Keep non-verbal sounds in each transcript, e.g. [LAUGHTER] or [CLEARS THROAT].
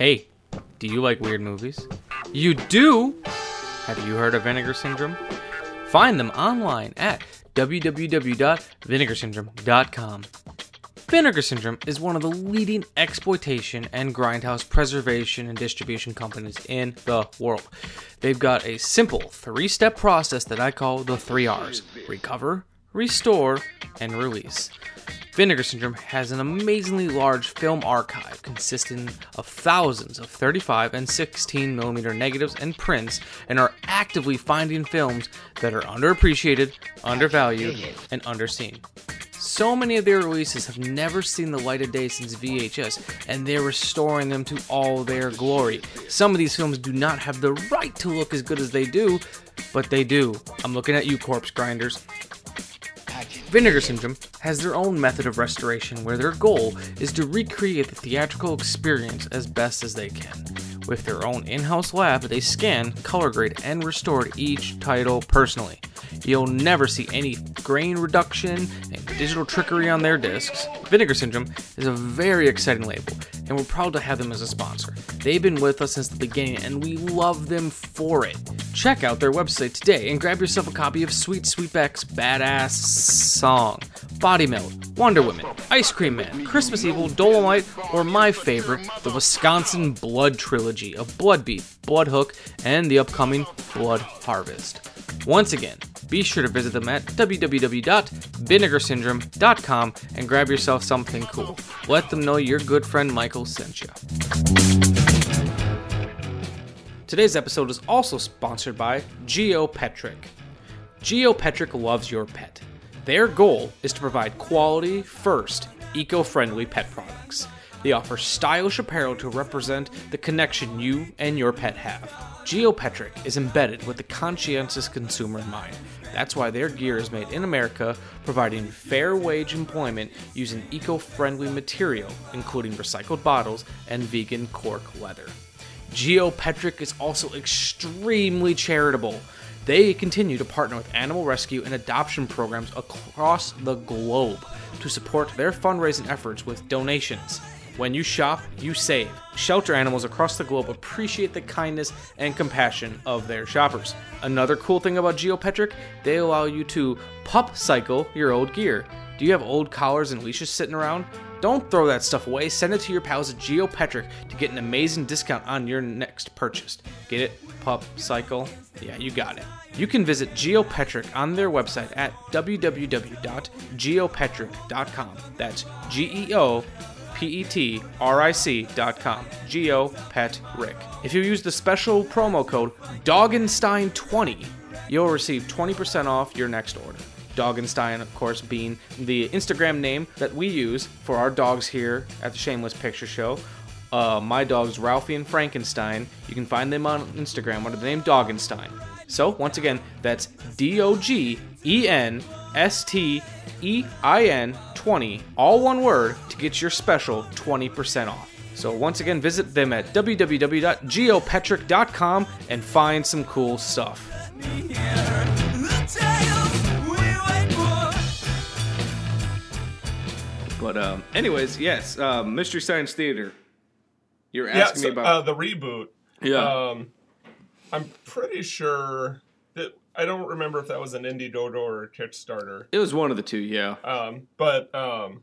Hey, do you like weird movies? You do? Have you heard of Vinegar Syndrome? Find them online at www.vinegarsyndrome.com. Vinegar Syndrome is one of the leading exploitation and grindhouse preservation and distribution companies in the world. They've got a simple three step process that I call the three R's recover, restore, and release. Vinegar Syndrome has an amazingly large film archive consisting of thousands of 35 and 16 millimeter negatives and prints and are actively finding films that are underappreciated, undervalued, and underseen. So many of their releases have never seen the light of day since VHS, and they're restoring them to all their glory. Some of these films do not have the right to look as good as they do, but they do. I'm looking at you, corpse grinders. Vinegar Syndrome has their own method of restoration where their goal is to recreate the theatrical experience as best as they can. With their own in house lab, they scan, color grade, and restore each title personally. You'll never see any grain reduction and digital trickery on their discs. Vinegar Syndrome is a very exciting label, and we're proud to have them as a sponsor. They've been with us since the beginning, and we love them for it. Check out their website today and grab yourself a copy of Sweet Sweetback's Badass Song, Body Melt, Wonder Woman, Ice Cream Man, Christmas Evil, Dolomite, or my favorite, the Wisconsin Blood Trilogy of Blood Beef, Blood Hook, and the upcoming Blood Harvest. Once again, be sure to visit them at www.vinegarsyndrome.com and grab yourself something cool. Let them know your good friend Michael sent you. Today's episode is also sponsored by GeoPetric. GeoPetric loves your pet. Their goal is to provide quality, first, eco friendly pet products. They offer stylish apparel to represent the connection you and your pet have. GeoPetric is embedded with the conscientious consumer in mind. That's why their gear is made in America, providing fair wage employment using eco friendly material, including recycled bottles and vegan cork leather. GeoPetric is also extremely charitable. They continue to partner with animal rescue and adoption programs across the globe to support their fundraising efforts with donations. When you shop, you save. Shelter animals across the globe appreciate the kindness and compassion of their shoppers. Another cool thing about GeoPetric, they allow you to pup cycle your old gear. Do you have old collars and leashes sitting around? Don't throw that stuff away. Send it to your pals at GeoPetric to get an amazing discount on your next purchase. Get it? Pup Cycle? Yeah, you got it. You can visit GeoPetric on their website at www.geopetric.com. That's G E O P E T R I C.com. GeoPetric. If you use the special promo code Doggenstein20, you'll receive 20% off your next order. Doggenstein, of course, being the Instagram name that we use for our dogs here at the Shameless Picture Show. Uh, my dogs, Ralphie and Frankenstein, you can find them on Instagram under the name Doggenstein. So, once again, that's D O G E N S T E I N 20, all one word, to get your special 20% off. So, once again, visit them at www.geopetric.com and find some cool stuff. But um, anyways, yes, um, Mystery Science Theater. You're Yeah, asking so, me about uh, the reboot. yeah. Um, I'm pretty sure that I don't remember if that was an indie Indiegogo or a Kickstarter. it was one of the two. Yeah. Um, but um,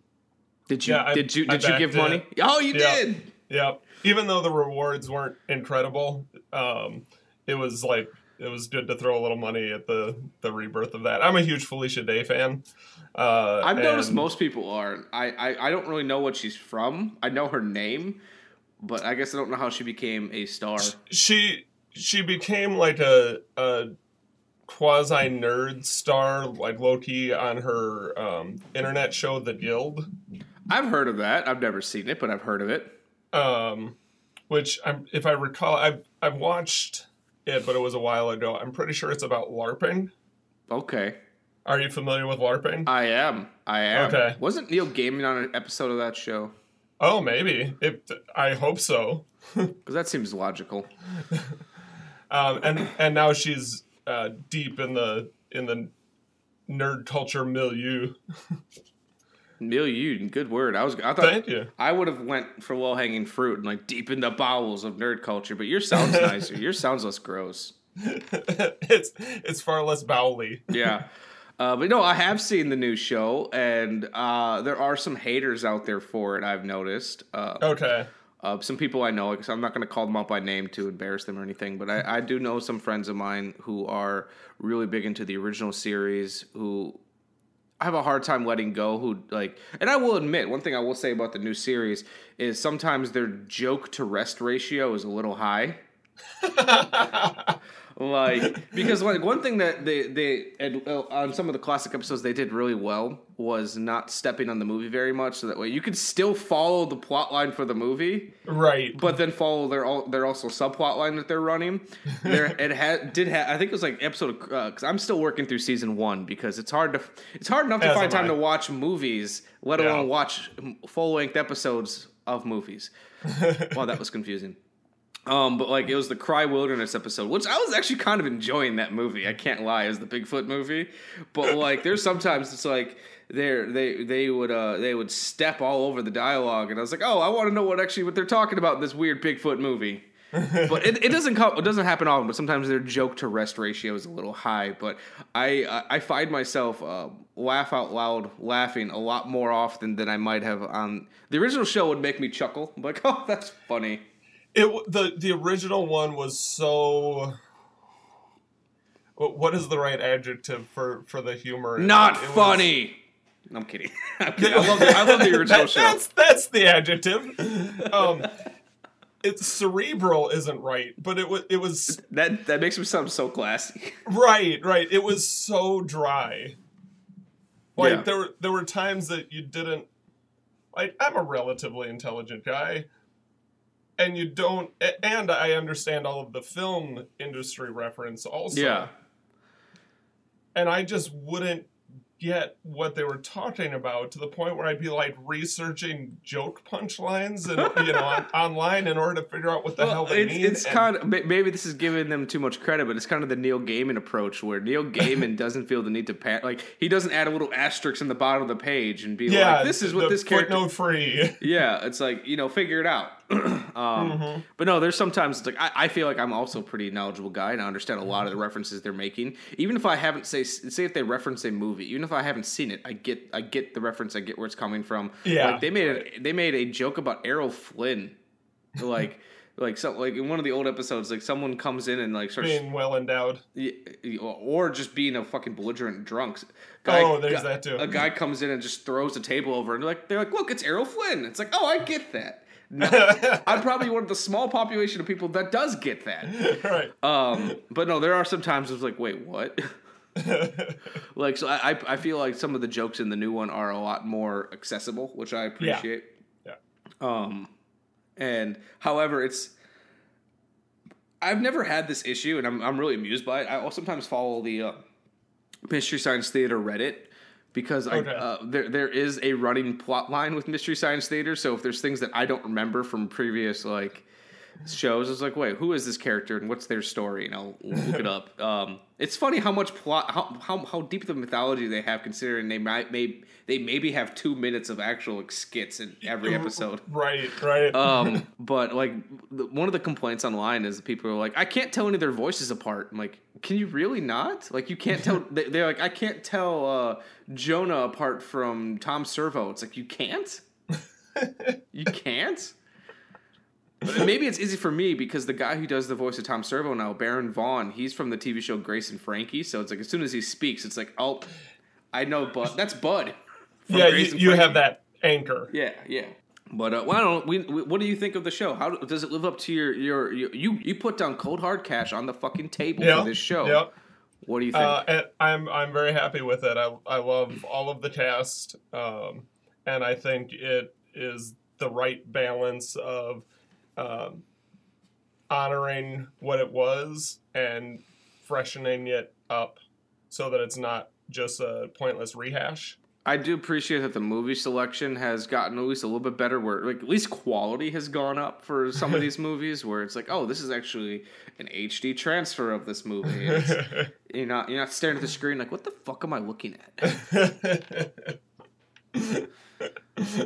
Did you Yeah, did you I did you give backed money? Oh, you Yeah. did. yeah, even though the rewards weren't incredible, um, it was like it was good to throw a little money at the the rebirth of that. I'm a huge Felicia Day fan. Uh, I've noticed most people are. I, I I don't really know what she's from. I know her name, but I guess I don't know how she became a star. she she became like a a quasi nerd star, like Loki on her um, internet show, The Guild, I've heard of that. I've never seen it, but I've heard of it. um, which I'm if I recall, I've I've watched it, but it was a while ago. I'm pretty sure it's about LARPing. Okay, Are you familiar with LARPing? I am. I am. Okay. Wasn't Neil Gaiman on an episode of that show? oh, maybe. It, I hope so. [LAUGHS] Because that seems logical. [LAUGHS] Um, and and now she's uh, deep in the in the nerd culture milieu. Milieu, good word. I was. I thought. Thank you. I would have went for low hanging fruit and like deep in the bowels of nerd culture, but yours sounds [LAUGHS] nicer. yours sounds less gross. [LAUGHS] it's it's far less bowely. Yeah. Uh, but no, I have seen the new show, and uh, there are some haters out there for it. I've noticed. Uh, Okay. Uh, some people I know, I'm not going to call them out by name to embarrass them or anything, but I, I do know some friends of mine who are really big into the original series who I have a hard time letting go. Who like, and I will admit, one thing I will say about the new series is sometimes their joke to rest ratio is a little high. [LAUGHS] like [LAUGHS] because like one thing that they they uh, on some of the classic episodes they did really well was not stepping on the movie very much so that way you could still follow the plot line for the movie right. but then follow their al- their also subplot line that they're running there [LAUGHS] it had did have i think it was like episode because i'm still working through season one because it's hard to it's hard enough to As find time I. to watch movies let Yeah. alone watch full length episodes of movies [LAUGHS] wow that was confusing um, but like it was the Cry Wilderness episode, which I was actually kind of enjoying that movie. I can't lie, as the Bigfoot movie. But like, there's sometimes it's like they they they would uh they would step all over the dialogue, and I was like, oh, I want to know what actually what they're talking about in this weird Bigfoot movie. [LAUGHS] but it, it doesn't come, it doesn't happen often. But sometimes their joke to rest ratio is a little high. But I I I find myself uh, laugh out loud laughing a lot more often than I might have on the original show. Would make me chuckle. I'm like, [LAUGHS] oh, that's funny. It the the original one was so. What is the right adjective for for the humor? it? Not It was- funny. I'm kidding. [LAUGHS] I'm kidding. I love the, I love the [LAUGHS] original That- show. That's that's the adjective. Um, it's cerebral isn't right, but it was it was That that makes me sound so classy. [LAUGHS] right, right. It was so dry. Like Yeah. there were there were times that you didn't like I'm a relatively intelligent guy and you don't and I understand all of the film industry reference also. Yeah. And I just wouldn't get what they were talking about to the point where I'd be like researching joke punchlines and [LAUGHS] you know on, online in order to figure out what the hell Well, they it's mean. it's and- kind of maybe this is giving them too much credit, but it's kind of the Neil Gaiman approach where Neil [LAUGHS] Gaiman doesn't feel the need to pat like he doesn't add a little asterisk in the bottom of the page and be yeah, like, "This is what this character." footnote free. [LAUGHS] Yeah, it's like you know, figure it out. [CLEARS THROAT] um, But no, there's sometimes it's like I, I feel like I'm also a pretty knowledgeable guy and I understand a lot of the references they're making. Even if I haven't say say if they reference a movie, even if I haven't seen it, I get I get the reference. I get where it's coming from. Yeah. like they made a, they made a joke about Errol Flynn, like. [LAUGHS] Like some like in one of the old episodes, like someone comes in and like starts, Being well endowed. or just being a fucking belligerent drunk. Oh, there's that too. A guy comes in and just throws a table over, and they're like, they're like, look, it's Errol Flynn. It's like, oh, I get that. No, I'm probably one of the small population of people that does get that. [LAUGHS] right. Um, but no, there are some times it's like, wait, what? [LAUGHS] like, so I, I- I feel like some of the jokes in the new one are a lot more accessible, which I appreciate. Yeah. Um, and however, it's I've never had this issue, and I'm I'm really amused by it. I will sometimes follow the uh, Mystery Science Theater Reddit because I, uh, there there is a running plot line with Mystery Science Theater. So if there's things that I don't remember from previous like shows, it's like, wait, who is this character and what's their story? And I'll look it up. [LAUGHS] Um, it's funny how much plot, how, how how deep the mythology they have, considering they might may they maybe have two minutes of actual like, skits in every episode. Right, right. Um, [LAUGHS] but like the, one of the complaints online is people are like, I can't tell any of their voices apart. I'm like, can you really not? Like, you can't tell. [LAUGHS] they- They're like, I can't tell uh, Jonah apart from Tom Servo. It's like you can't. you can't. Maybe it's easy for me because the guy who does the voice of Tom Servo now, Baron Vaughn, he's from the TV show Grace and Frankie. So it's like as soon as he speaks, it's like, oh, I know Bud. That's Bud. yeah, Grace you, you have that anchor. Yeah, yeah. But uh, well, I don't. We, we, what do you think of the show? How do- does it live up to your your, your you you put down cold hard cash on the fucking table Yeah, for this show? yeah. What do you think? Uh, I'm I'm very happy with it. I I love all of the cast, um, and I think it is the right balance of um, honoring what it was and freshening it up so that it's not just a pointless rehash. I do appreciate that the movie selection has gotten at least a little bit better. Where like at least quality has gone up for some of [LAUGHS] these movies. Where it's like, oh, this is actually an HD transfer of this movie. [LAUGHS] You're not you're not staring at the screen like, what the fuck am I looking at?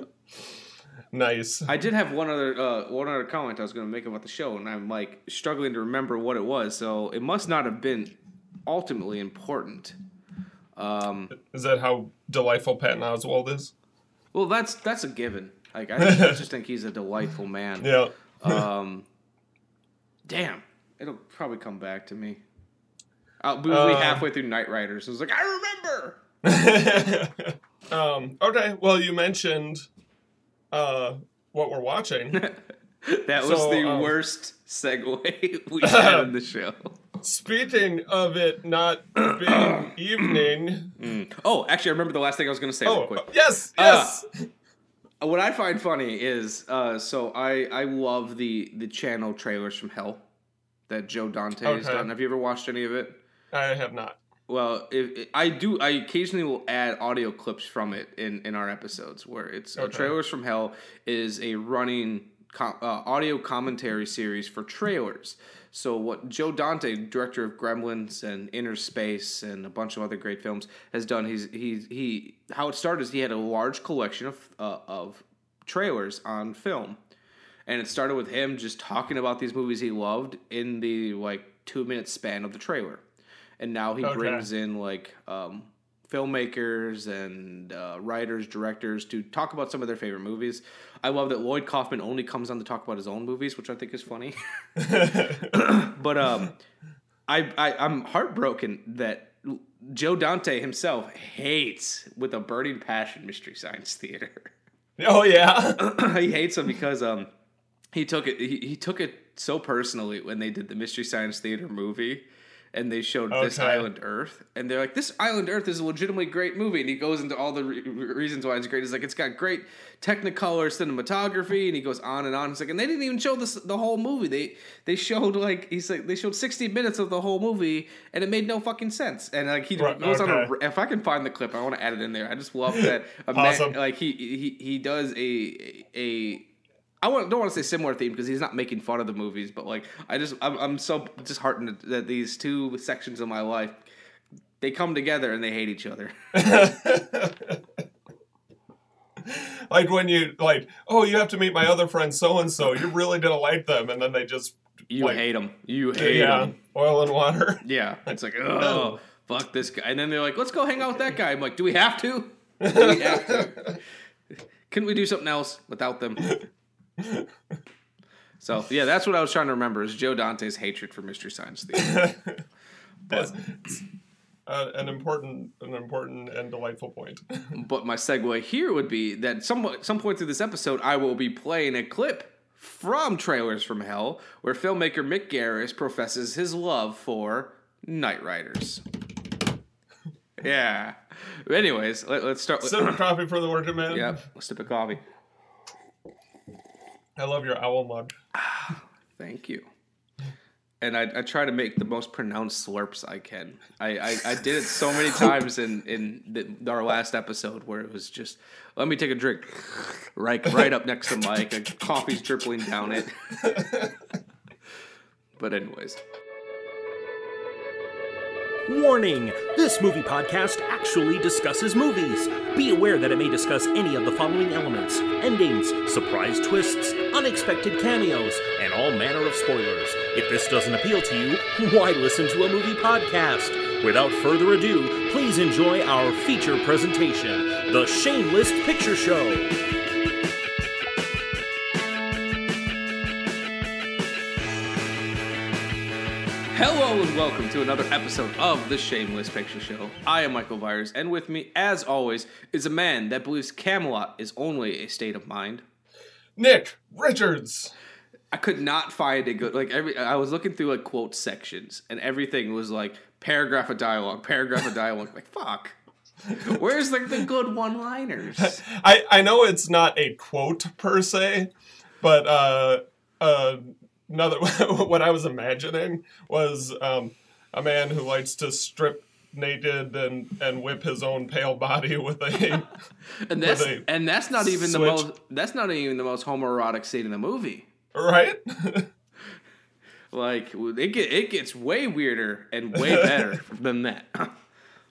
[LAUGHS] nice. I did have one other uh, one other comment I was going to make about the show, and I'm like struggling to remember what it was. So it must not have been ultimately important. Um, Is that how delightful Patton Oswalt is? well, that's that's a given. Like I just, I just think he's a delightful man. [LAUGHS] Yeah. Um, damn, it'll probably come back to me. Uh, we will be Uh, halfway through Knightriders. I was like, I remember. [LAUGHS] um, okay, well, you mentioned uh, what we're watching. [LAUGHS] that was So, the um, worst segue [LAUGHS] we [LAUGHS] had in the show. Speaking of it not being [CLEARS THROAT] evening. Mm. Oh, actually, I remember the last thing I was going to say. real Oh, quick. yes, Uh, yes. What I find funny is, uh, so I I love the the channel trailers from Hell that Joe Dante has done. Have you ever watched any of it? I have not. Well, if, I do. I occasionally will add audio clips from it in in our episodes where it's uh, Okay. trailers from Hell is a running com- uh, audio commentary series for trailers. So what Joe Dante, director of Gremlins and Innerspace and a bunch of other great films, has done. He's he he how it started is he had a large collection of uh, of trailers on film and it started with him just talking about these movies he loved in the like two minute span of the trailer and now he Okay. brings in like um, filmmakers and uh, writers directors to talk about some of their favorite movies i love that lloyd kaufman only comes on to talk about his own movies which i think is funny [LAUGHS] but um I, I i'm heartbroken that joe dante himself hates with a burning passion mystery science theater oh, yeah. [CLEARS THROAT] he hates him because um he took it he, he took it so personally when they did the Mystery Science Theater movie and they showed this Island Earth and they're like this Island Earth is a legitimately great movie and he goes into all the re- re- reasons why it's great. He's like it's got great technicolor cinematography and he goes on and on. It's like and they didn't even show this the whole movie. They they showed like he's like they showed 60 minutes of the whole movie and it made no fucking sense. And like he Right, goes on a if I can find the clip, I want to add it in there. I just love that [LAUGHS] a man, like he he he does a a I want, don't want to say similar theme because he's not making fun of the movies, but like I just I'm, I'm so disheartened that these two sections of my life they come together and they hate each other. [LAUGHS] [LAUGHS] like when you, like, oh, you have to meet my other friend so and so. You're really to like them. And then they just, You Like, hate them. You hate yeah, them. oil and water. [LAUGHS] Yeah, it's like oh No. fuck this guy, and then they're like, let's go hang out with that guy. I'm like, do we have to? Do we have to? Couldn't we do something else without them? So yeah, that's what I was trying to remember is Joe Dante's hatred for Mystery Science Theater. [LAUGHS] That's uh, an important, an important and delightful point. [LAUGHS] But my segue here would be that some some point through this episode, I will be playing a clip from Trailers from Hell, where filmmaker Mick Garris professes his love for Knightriders. [LAUGHS] Yeah. Anyways, let, us start with. Sip of coffee for the working man. Yep, let's sip a coffee. I love your owl mug. [SIGHS] Thank you. And I, I try to make the most pronounced slurps I can. I, I, I did it so many [LAUGHS] times in in the, our last episode where it was just let me take a drink right right up next to Mike. coffee's dribbling down it. [LAUGHS] but anyways, Warning! This movie podcast actually discusses movies. Be aware that it may discuss any of the following elements endings, surprise twists, unexpected cameos, and all manner of spoilers. If this doesn't appeal to you, [LAUGHS] why listen to a movie podcast? Without further ado, please enjoy our feature presentation The Shameless Picture Show. Hello and welcome to another episode of the Shameless Picture Show. I am Michael Byers, and with me, as always, is a man that believes Camelot is only a state of mind. Nick Richards. I could not find a good like every. I was looking through like quote sections, and everything was like paragraph of dialogue, paragraph of dialogue. like fuck, where's like the good one-liners? [LAUGHS] I I know it's not a quote per se, but uh, uh, another [LAUGHS] what I was imagining was um, a man who likes to strip naked and and whip his own pale body with a [LAUGHS] And that's they and that's not even the most. That's not even the most homoerotic scene in the movie. right. [LAUGHS] Like it get it gets way weirder and way better than that.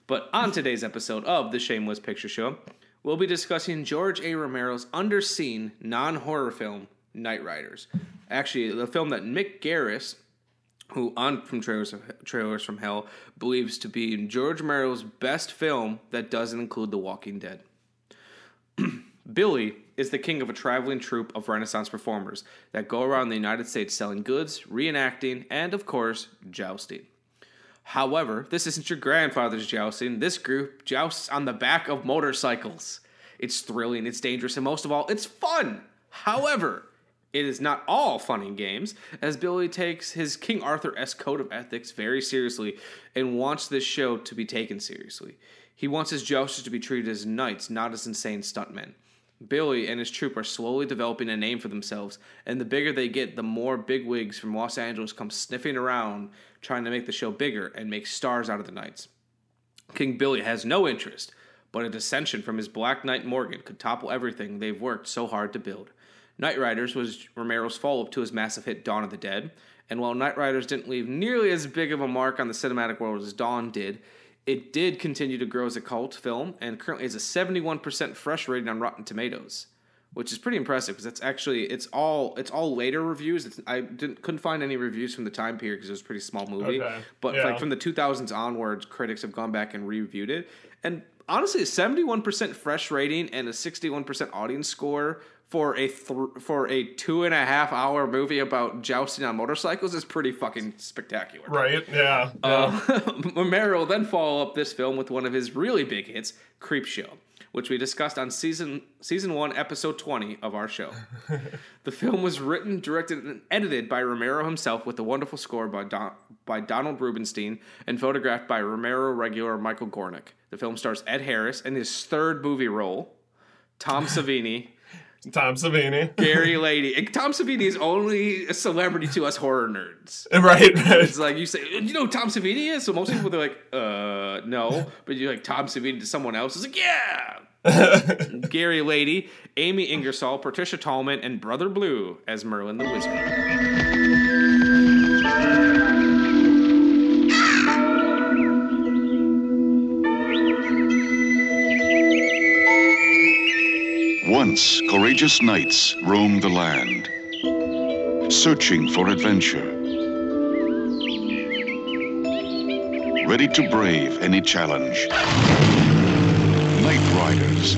But on today's episode of the Shameless Picture Show, we'll be discussing George A. Romero's underseen non horror film, Knightriders. Actually, the film that Mick Garris, who on from Trailers, Trailers from Hell, believes to be George Romero's best film that doesn't include The Walking Dead. [CLEARS THROAT] Billy is the king of a traveling troupe of Renaissance performers that go around the United States selling goods, reenacting, and, of course, jousting. However, this isn't your grandfather's jousting. This group jousts on the back of motorcycles. It's thrilling, it's dangerous, and most of all, it's fun. However, it is not all fun and games, as Billy takes his King Arthur S code of ethics very seriously and wants this show to be taken seriously. He wants his jousters to be treated as knights, not as insane stuntmen. Billy and his troupe are slowly developing a name for themselves, and the bigger they get, the more bigwigs from Los Angeles come sniffing around trying to make the show bigger and make stars out of the knights. King Billy has no interest, but a dissension from his Black Knight Morgan could topple everything they've worked so hard to build. Knightriders was Romero's follow up to his massive hit Dawn of the Dead, and while Knightriders didn't leave nearly as big of a mark on the cinematic world as Dawn did, it did continue to grow as a cult film and currently has a 71% fresh rating on Rotten Tomatoes, which is pretty impressive because it's actually it's all it's all later reviews. It's, I didn't couldn't find any reviews from the time period because it was a pretty small movie. Okay. But Yeah. like from the 2000s onwards, critics have gone back and reviewed it, and honestly, a 71% fresh rating and a 61% audience score for a th- for a two and a half hour movie about jousting on motorcycles is pretty fucking spectacular. Right? Yeah. Uh, [LAUGHS] Romero will then follow up this film with one of his really big hits, Creepshow, which we discussed on season season one, episode twenty of our show. [LAUGHS] the film was written, directed, and edited by Romero himself, with a wonderful score by Don, by Donald Rubinstein and photographed by Romero regular Michael Gornick. The film stars Ed Harris in his third movie role, Tom [LAUGHS] Savini. Tom Savini. Gary [LAUGHS] Lahti. And Tom Savini is only a celebrity to us horror nerds. right. Right. It's like you say, you know who Tom Savini is? So most people they're like, uh, no. But you're like Tom Savini to someone else. is like, yeah. [LAUGHS] Gary Lahti, Amy Ingersoll, Patricia Tallman, and Brother Blue as Merlin the Wizard. Once, courageous knights roamed the land, searching for adventure. Ready to brave any challenge. Knightriders.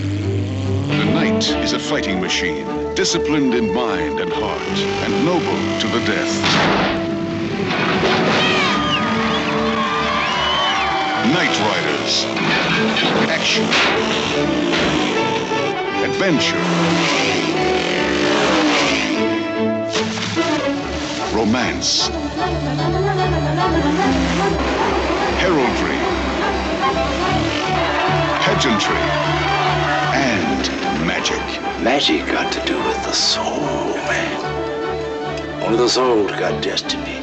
The knight is a fighting machine, disciplined in mind and heart, and noble to the death. Knightriders. Action adventure, romance, heraldry, pageantry, and magic. Magic got to do with the soul, man. Only the soul's got destiny.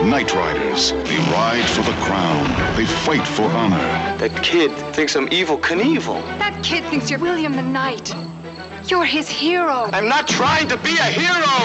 Knightriders, they ride for the crown, they fight for honor. That kid thinks I'm Evel Knievel. That kid thinks you're William the Knight. You're his hero. I'm not trying to be a hero.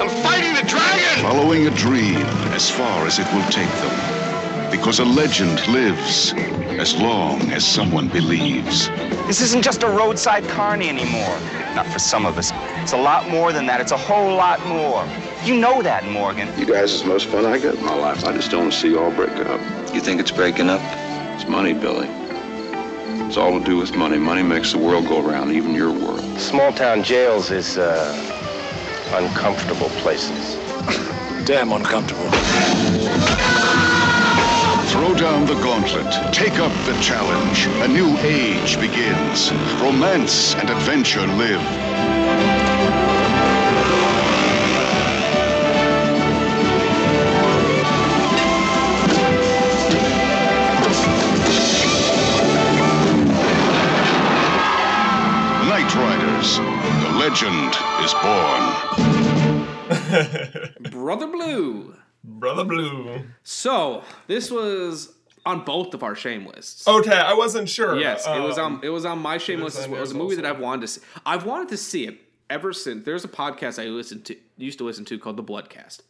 I'm fighting the dragon. Following a dream as far as it will take them. Because a legend lives as long as someone believes. This isn't just a roadside carny anymore. Not for some of us. It's a lot more than that. It's a whole lot more. You know that, Morgan. You guys is the most fun I got in my life. I just don't want to see you all break up. You think it's breaking up? It's money, Billy. It's all to do with money. Money makes the world go around, even your world. Small town jails is, uh, uncomfortable places. [LAUGHS] Damn uncomfortable. Throw down the gauntlet. Take up the challenge. A new age begins. Romance and adventure live. Knightriders. The legend is born. [LAUGHS] Brother Blue. Brother Blue. So this was on both of our shame lists. Okay, I wasn't sure. Yes, it was Um, on it was on my shame list as well. It was a movie that. I've wanted to see. I've wanted to see it ever since. There's a podcast I listened to used to listen to called The Bloodcast.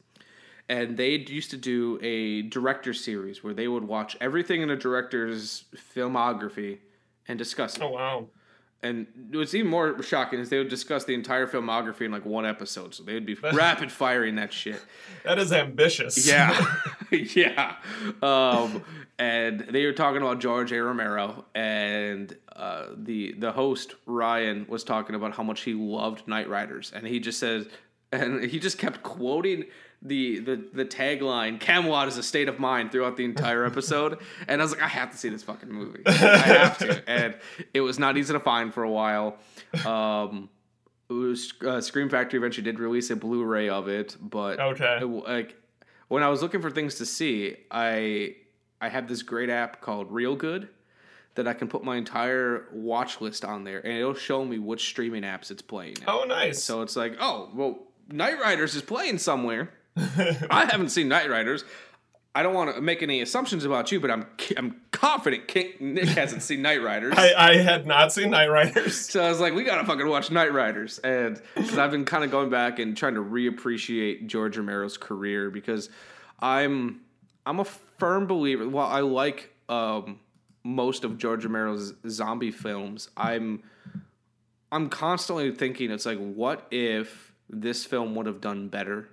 And they used to do a director series where they would watch everything in a director's filmography and discuss it. Oh wow. And what's even more shocking is they would discuss the entire filmography in like one episode. So they would be [LAUGHS] rapid firing that shit. That is ambitious. Yeah, [LAUGHS] [LAUGHS] yeah. Um, and they were talking about George A. Romero, and uh, the the host Ryan was talking about how much he loved Knightriders, and he just says, and he just kept quoting the the the tagline "Camelot is a state of mind" throughout the entire episode, and I was like, I have to see this fucking movie. I have to, [LAUGHS] and it was not easy to find for a while. Um, was uh, Scream Factory eventually did release a Blu-ray of it, but Okay. it, like when I was looking for things to see, I I have this great app called Reelgood that I can put my entire watch list on there, and it'll show me which streaming apps it's playing. in. Oh nice. So it's like, oh, well, Knightriders is playing somewhere. [LAUGHS] I haven't seen Knightriders. I don't want to make any assumptions about you, but I'm I'm confident King, Nick hasn't seen Knightriders. I, I had not seen Knightriders. So I was like, we gotta fucking watch Knightriders, and because I've been kind of going back and trying to reappreciate George Romero's career because I'm I'm a firm believer. While I like um, most of George Romero's zombie films, I'm I'm constantly thinking it's like, what if this film would have done better?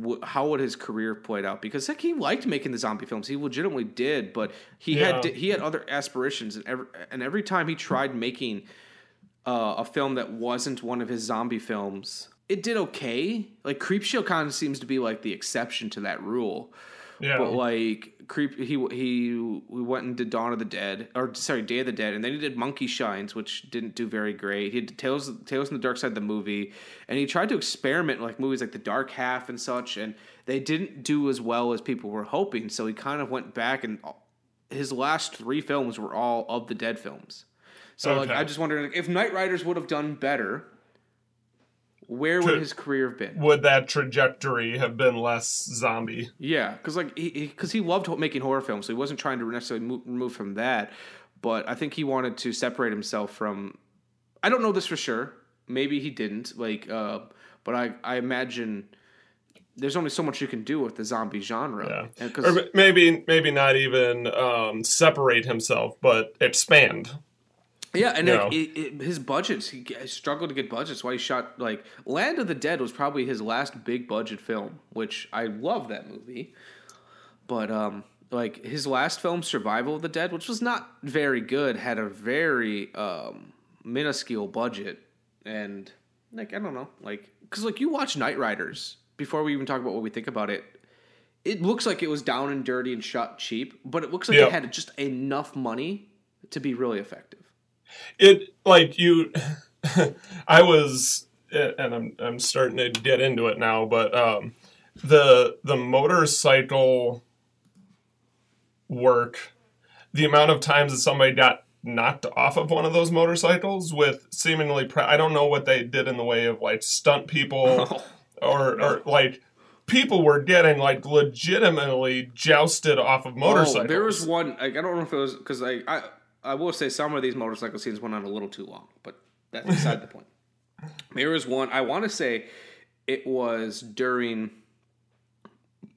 Wh- How would his career played out? Because like he liked making the zombie films, he legitimately did. But he had he had other aspirations, and every and every time he tried making uh, a film that wasn't one of his zombie films, it did okay. Like Creepshow kind of seems to be like the exception to that rule. Yeah. But like creep, he he we went and did Dawn of the Dead, or sorry, Day of the Dead, and then he did Monkey Shines, which didn't do very great. He did Tales Tales from the Darkside, of the movie, and he tried to experiment with, like movies like The Dark Half and such, and they didn't do as well as people were hoping. So he kind of went back, and his last three films were all of the Dead films. So like, Okay. I just wondering like, if Knightriders would have done better. Where would Could- his career have been? Would that trajectory have been less zombie? Yeah, because like he because he, loved making horror films, so he wasn't trying to necessarily move, remove from that. But I think he wanted to separate himself from. I don't know this for sure. Maybe he didn't. Like, uh, but I I imagine there's only so much you can do with the zombie genre. Yeah. Or maybe maybe not even um, separate himself, but expand. Yeah, and like, it, it, his budgets, he struggled to get budgets. Why he shot like Land of the Dead was probably his last big budget film, which I love that movie. But um, like his last film, Survival of the Dead, which was not very good, had a very um minuscule budget, and like I don't know, like because like you watch Knightriders before we even talk about what we think about it. It looks like it was down and dirty and shot cheap, but it looks like Yeah. it had just enough money to be really effective. It like you [LAUGHS] i was and i'm i'm starting to get into it now but um the the motorcycle work the amount of times that somebody got knocked off of one of those motorcycles with seemingly pre- i don't know what they did in the way of like stunt people [LAUGHS] or or like people were getting like legitimately jousted off of motorcycles Oh, there was one. Like, I don't know if it was because I, I I will say some of these motorcycle scenes went on a little too long, but that's beside the point. [LAUGHS] There was one. I want to say it was during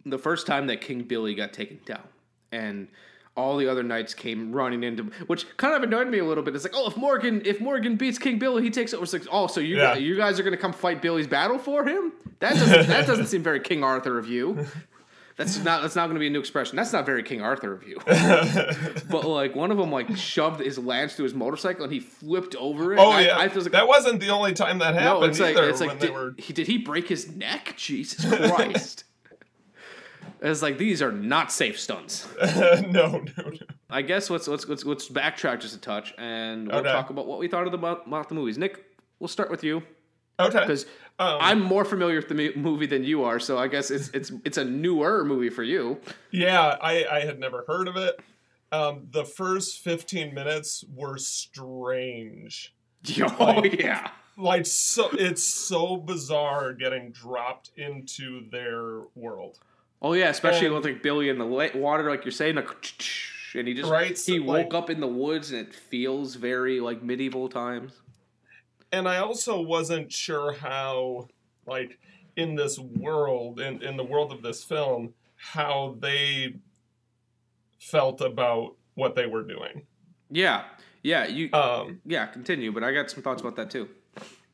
the first time that King Billy got taken down, and all the other knights came running into, which kind of annoyed me a little bit. It's like, oh, if Morgan if Morgan beats King Billy, he takes it. It's like, oh, so you Yeah. guys, you guys are going to come fight Billy's battle for him? That doesn't that doesn't seem very King Arthur of you. [LAUGHS] That's not that's not going to be a new expression. That's not very King Arthur of you. [LAUGHS] but like one of them like shoved his lance through his motorcycle and he flipped over it. oh I, yeah I was like, that wasn't the only time that happened no, it's like it's like did, were he did he break his neck? [LAUGHS] Jesus Christ! it's like these are not safe stunts. [LAUGHS] no, no, no. I guess let's let's let's, let's backtrack just a touch and we'll Okay. talk about what we thought of the, about the movies. Nick, we'll start with you Okay. because Um, I'm more familiar with the movie than you are, so I guess it's it's it's a newer movie for you. Yeah, I, I had never heard of it. Um, the first 15 minutes were strange. [LAUGHS] Oh yeah. Like so it's so bizarre getting dropped into their world. Oh yeah, especially And- with like Billy in the water, like you're saying, like, and he just Right, so, he woke like- up in the woods, and it feels very like medieval times. And I also wasn't sure how like in this world in, in the world of this film how they felt about what they were doing. Yeah, Yeah, you. Um, yeah, continue. But I got some thoughts about that too.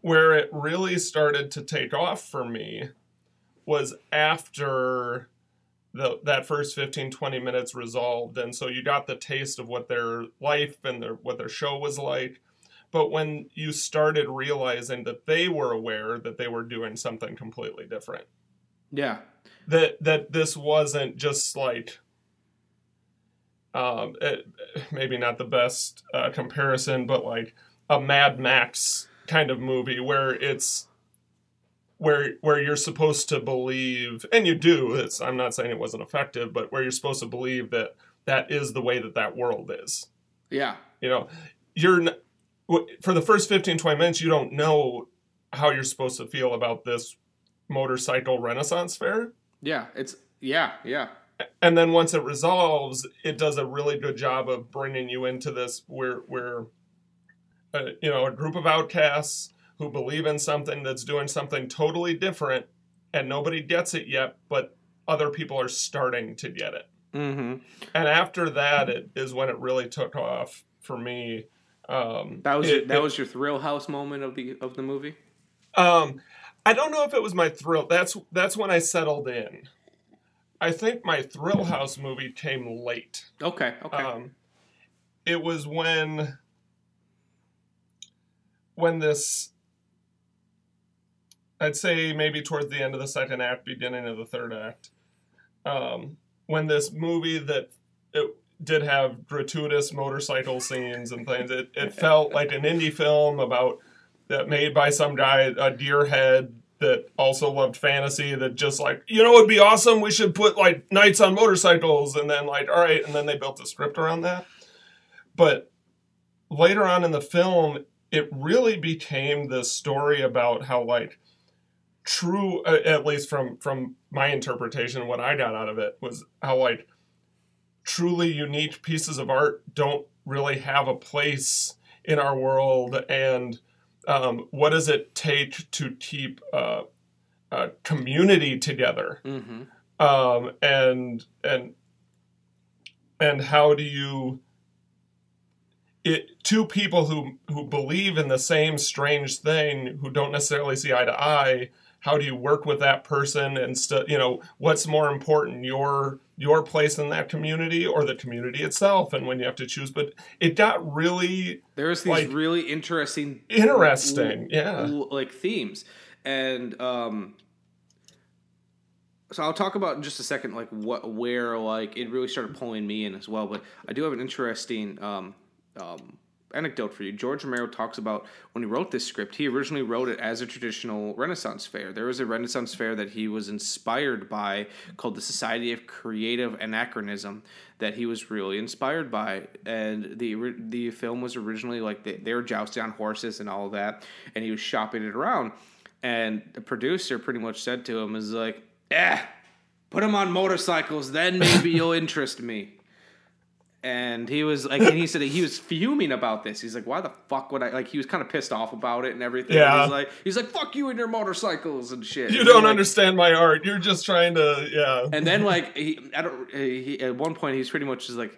where it really started to take off for me was after the that first 15 20 minutes resolved and so you got the taste of what their life and their what their show was like but when you started realizing that they were aware that they were doing something completely different. Yeah, that that this wasn't just like um it, maybe not the best uh, comparison but like a mad max kind of movie where it's where where you're supposed to believe and you do it's i'm not saying it wasn't effective but where you're supposed to believe that that is the way that that world is. Yeah, you know you're for the first 15 20 minutes you don't know how you're supposed to feel about this motorcycle renaissance fair yeah. It's yeah, yeah, and then once it resolves it does a really good job of bringing you into this where where uh, you know a group of outcasts who believe in something that's doing something totally different and nobody gets it yet but other people are starting to get it Mm-hmm. and after that it is when it really took off for me um That was it- that it- was your thrill house moment of the of the movie. Um, I don't know if it was my thrill. That's that's when I settled in. I think my Thrill House movie came late. Okay, okay. Um, it was when when this. I'd say maybe towards the end of the second act, beginning of the third act, um, when this movie that it did have gratuitous motorcycle scenes and things. It, it felt like an indie film about that made by some guy, a deer head that also loved fantasy. That just like you know, it'd be awesome. We should put like knights on motorcycles, and then like all right, and then they built a script around that. But later on in the film, it really became the story about how like true uh, at least from from my interpretation what i got out of it was how like truly unique pieces of art don't really have a place in our world and um, what does it take to keep uh, a community together Mm-hmm. um, and and and how do you it two people who who believe in the same strange thing who don't necessarily see eye to eye how do you work with that person and st- you know what's more important your your place in that community or the community itself and when you have to choose? But it got really There's these like, really interesting, interesting l- yeah. l- like themes, and um, so I'll talk about in just a second, like what where like it really started pulling me in as well. But I do have an interesting um, um, anecdote for you. George Romero talks about when he wrote this script. He originally wrote it as a traditional Renaissance fair. There was a Renaissance fair that he was inspired by called the Society of Creative Anachronism that he was really inspired by. And the the film was originally like they, they were jousting on horses and all that, and he was shopping it around. And the producer pretty much said to him, "Is like, eh, put them on motorcycles, then maybe you'll [LAUGHS] interest me." And he was like, and he said that he was fuming about this. He's like, why the fuck would I? Like, he was kind of pissed off about it and everything. Yeah. He's like, he's like, fuck you and your motorcycles and shit. you And don't like- understand my art you're just trying to yeah And then like he, I don't. He, at one point, he's pretty much just like,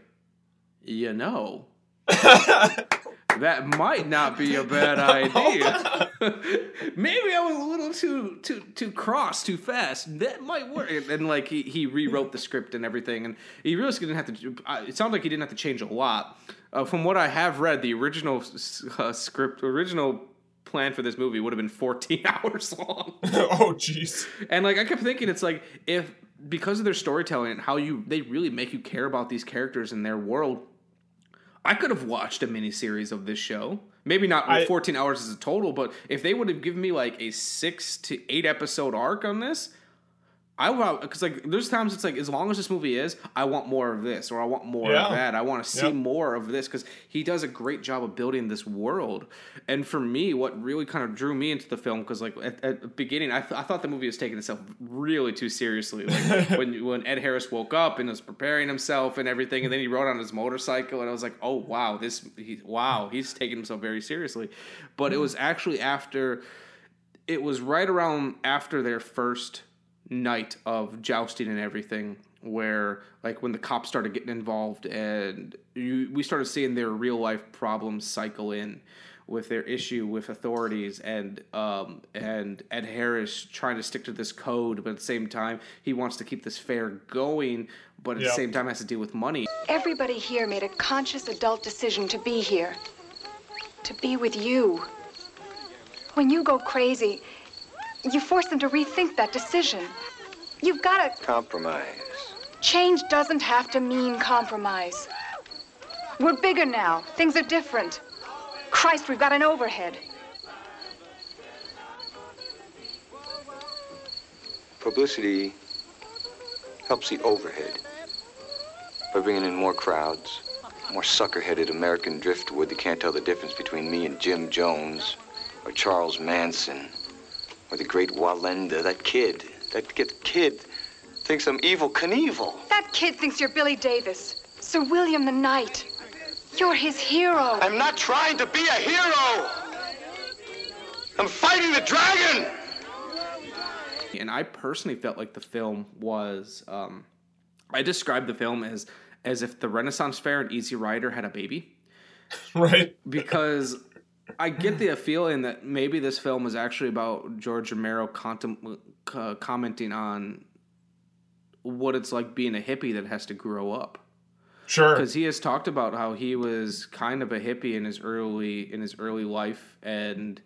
you know, [LAUGHS] that might not be a bad idea. [LAUGHS] Maybe I was a little too too too cross, too fast. That might work. And, and, like he, he rewrote the script and everything, and he really didn't have to. uh, It sounds like he didn't have to change a lot. Uh, from what I have read, the original uh, script, original plan for this movie would have been 14 [LAUGHS] hours long. [LAUGHS] oh jeez And like I kept thinking, it's like if because of their storytelling and how you they really make you care about these characters and their world. I could have watched a miniseries of this show. Maybe not I- 14 hours as a total, but if they would have given me like a six to eight episode arc on this, I would because like there's times it's like as long as this movie is, I want more of this or I want more Yeah. of that. I want to see Yep. more of this because he does a great job of building this world. And for me, what really kind of drew me into the film because like at, at the beginning, I, th- I thought the movie was taking itself really too seriously. Like [LAUGHS] when when Ed Harris woke up and was preparing himself and everything, and then he rode on his motorcycle, and I was like, oh wow, this he, wow, he's taking himself very seriously. But it hmm. was actually after it was right around after their first night of jousting and everything where like when the cops started getting involved and you, we started seeing their real life problems cycle in with their issue with authorities and um, and Ed Harris trying to stick to this code, but at the same time he wants to keep this fair going, but at Yep. the same time has to deal with money. Everybody here made a conscious adult decision to be here. To be with you. When you go crazy, you force them to rethink that decision. You've got to. Compromise. Change doesn't have to mean compromise. We're bigger now. Things are different. Christ, we've got an overhead. Publicity helps the overhead by bringing in more crowds, more sucker-headed American driftwood that can't tell the difference between me and Jim Jones, or Charles Manson, or the great Wallenda. That kid, that kid, kid thinks I'm Evel Knievel. That kid thinks you're Billy Davis, Sir William the Knight. You're his hero. I'm not trying to be a hero. I'm fighting the dragon. And I personally felt like the film was. Um, I described the film as as if the Renaissance Fair and Easy Rider had a baby. [LAUGHS] Right. Because I get the feeling that maybe this film is actually about George Romero contem- uh, commenting on what it's like being a hippie that has to grow up. Sure. Because he has talked about how he was kind of a hippie in his early in his early life and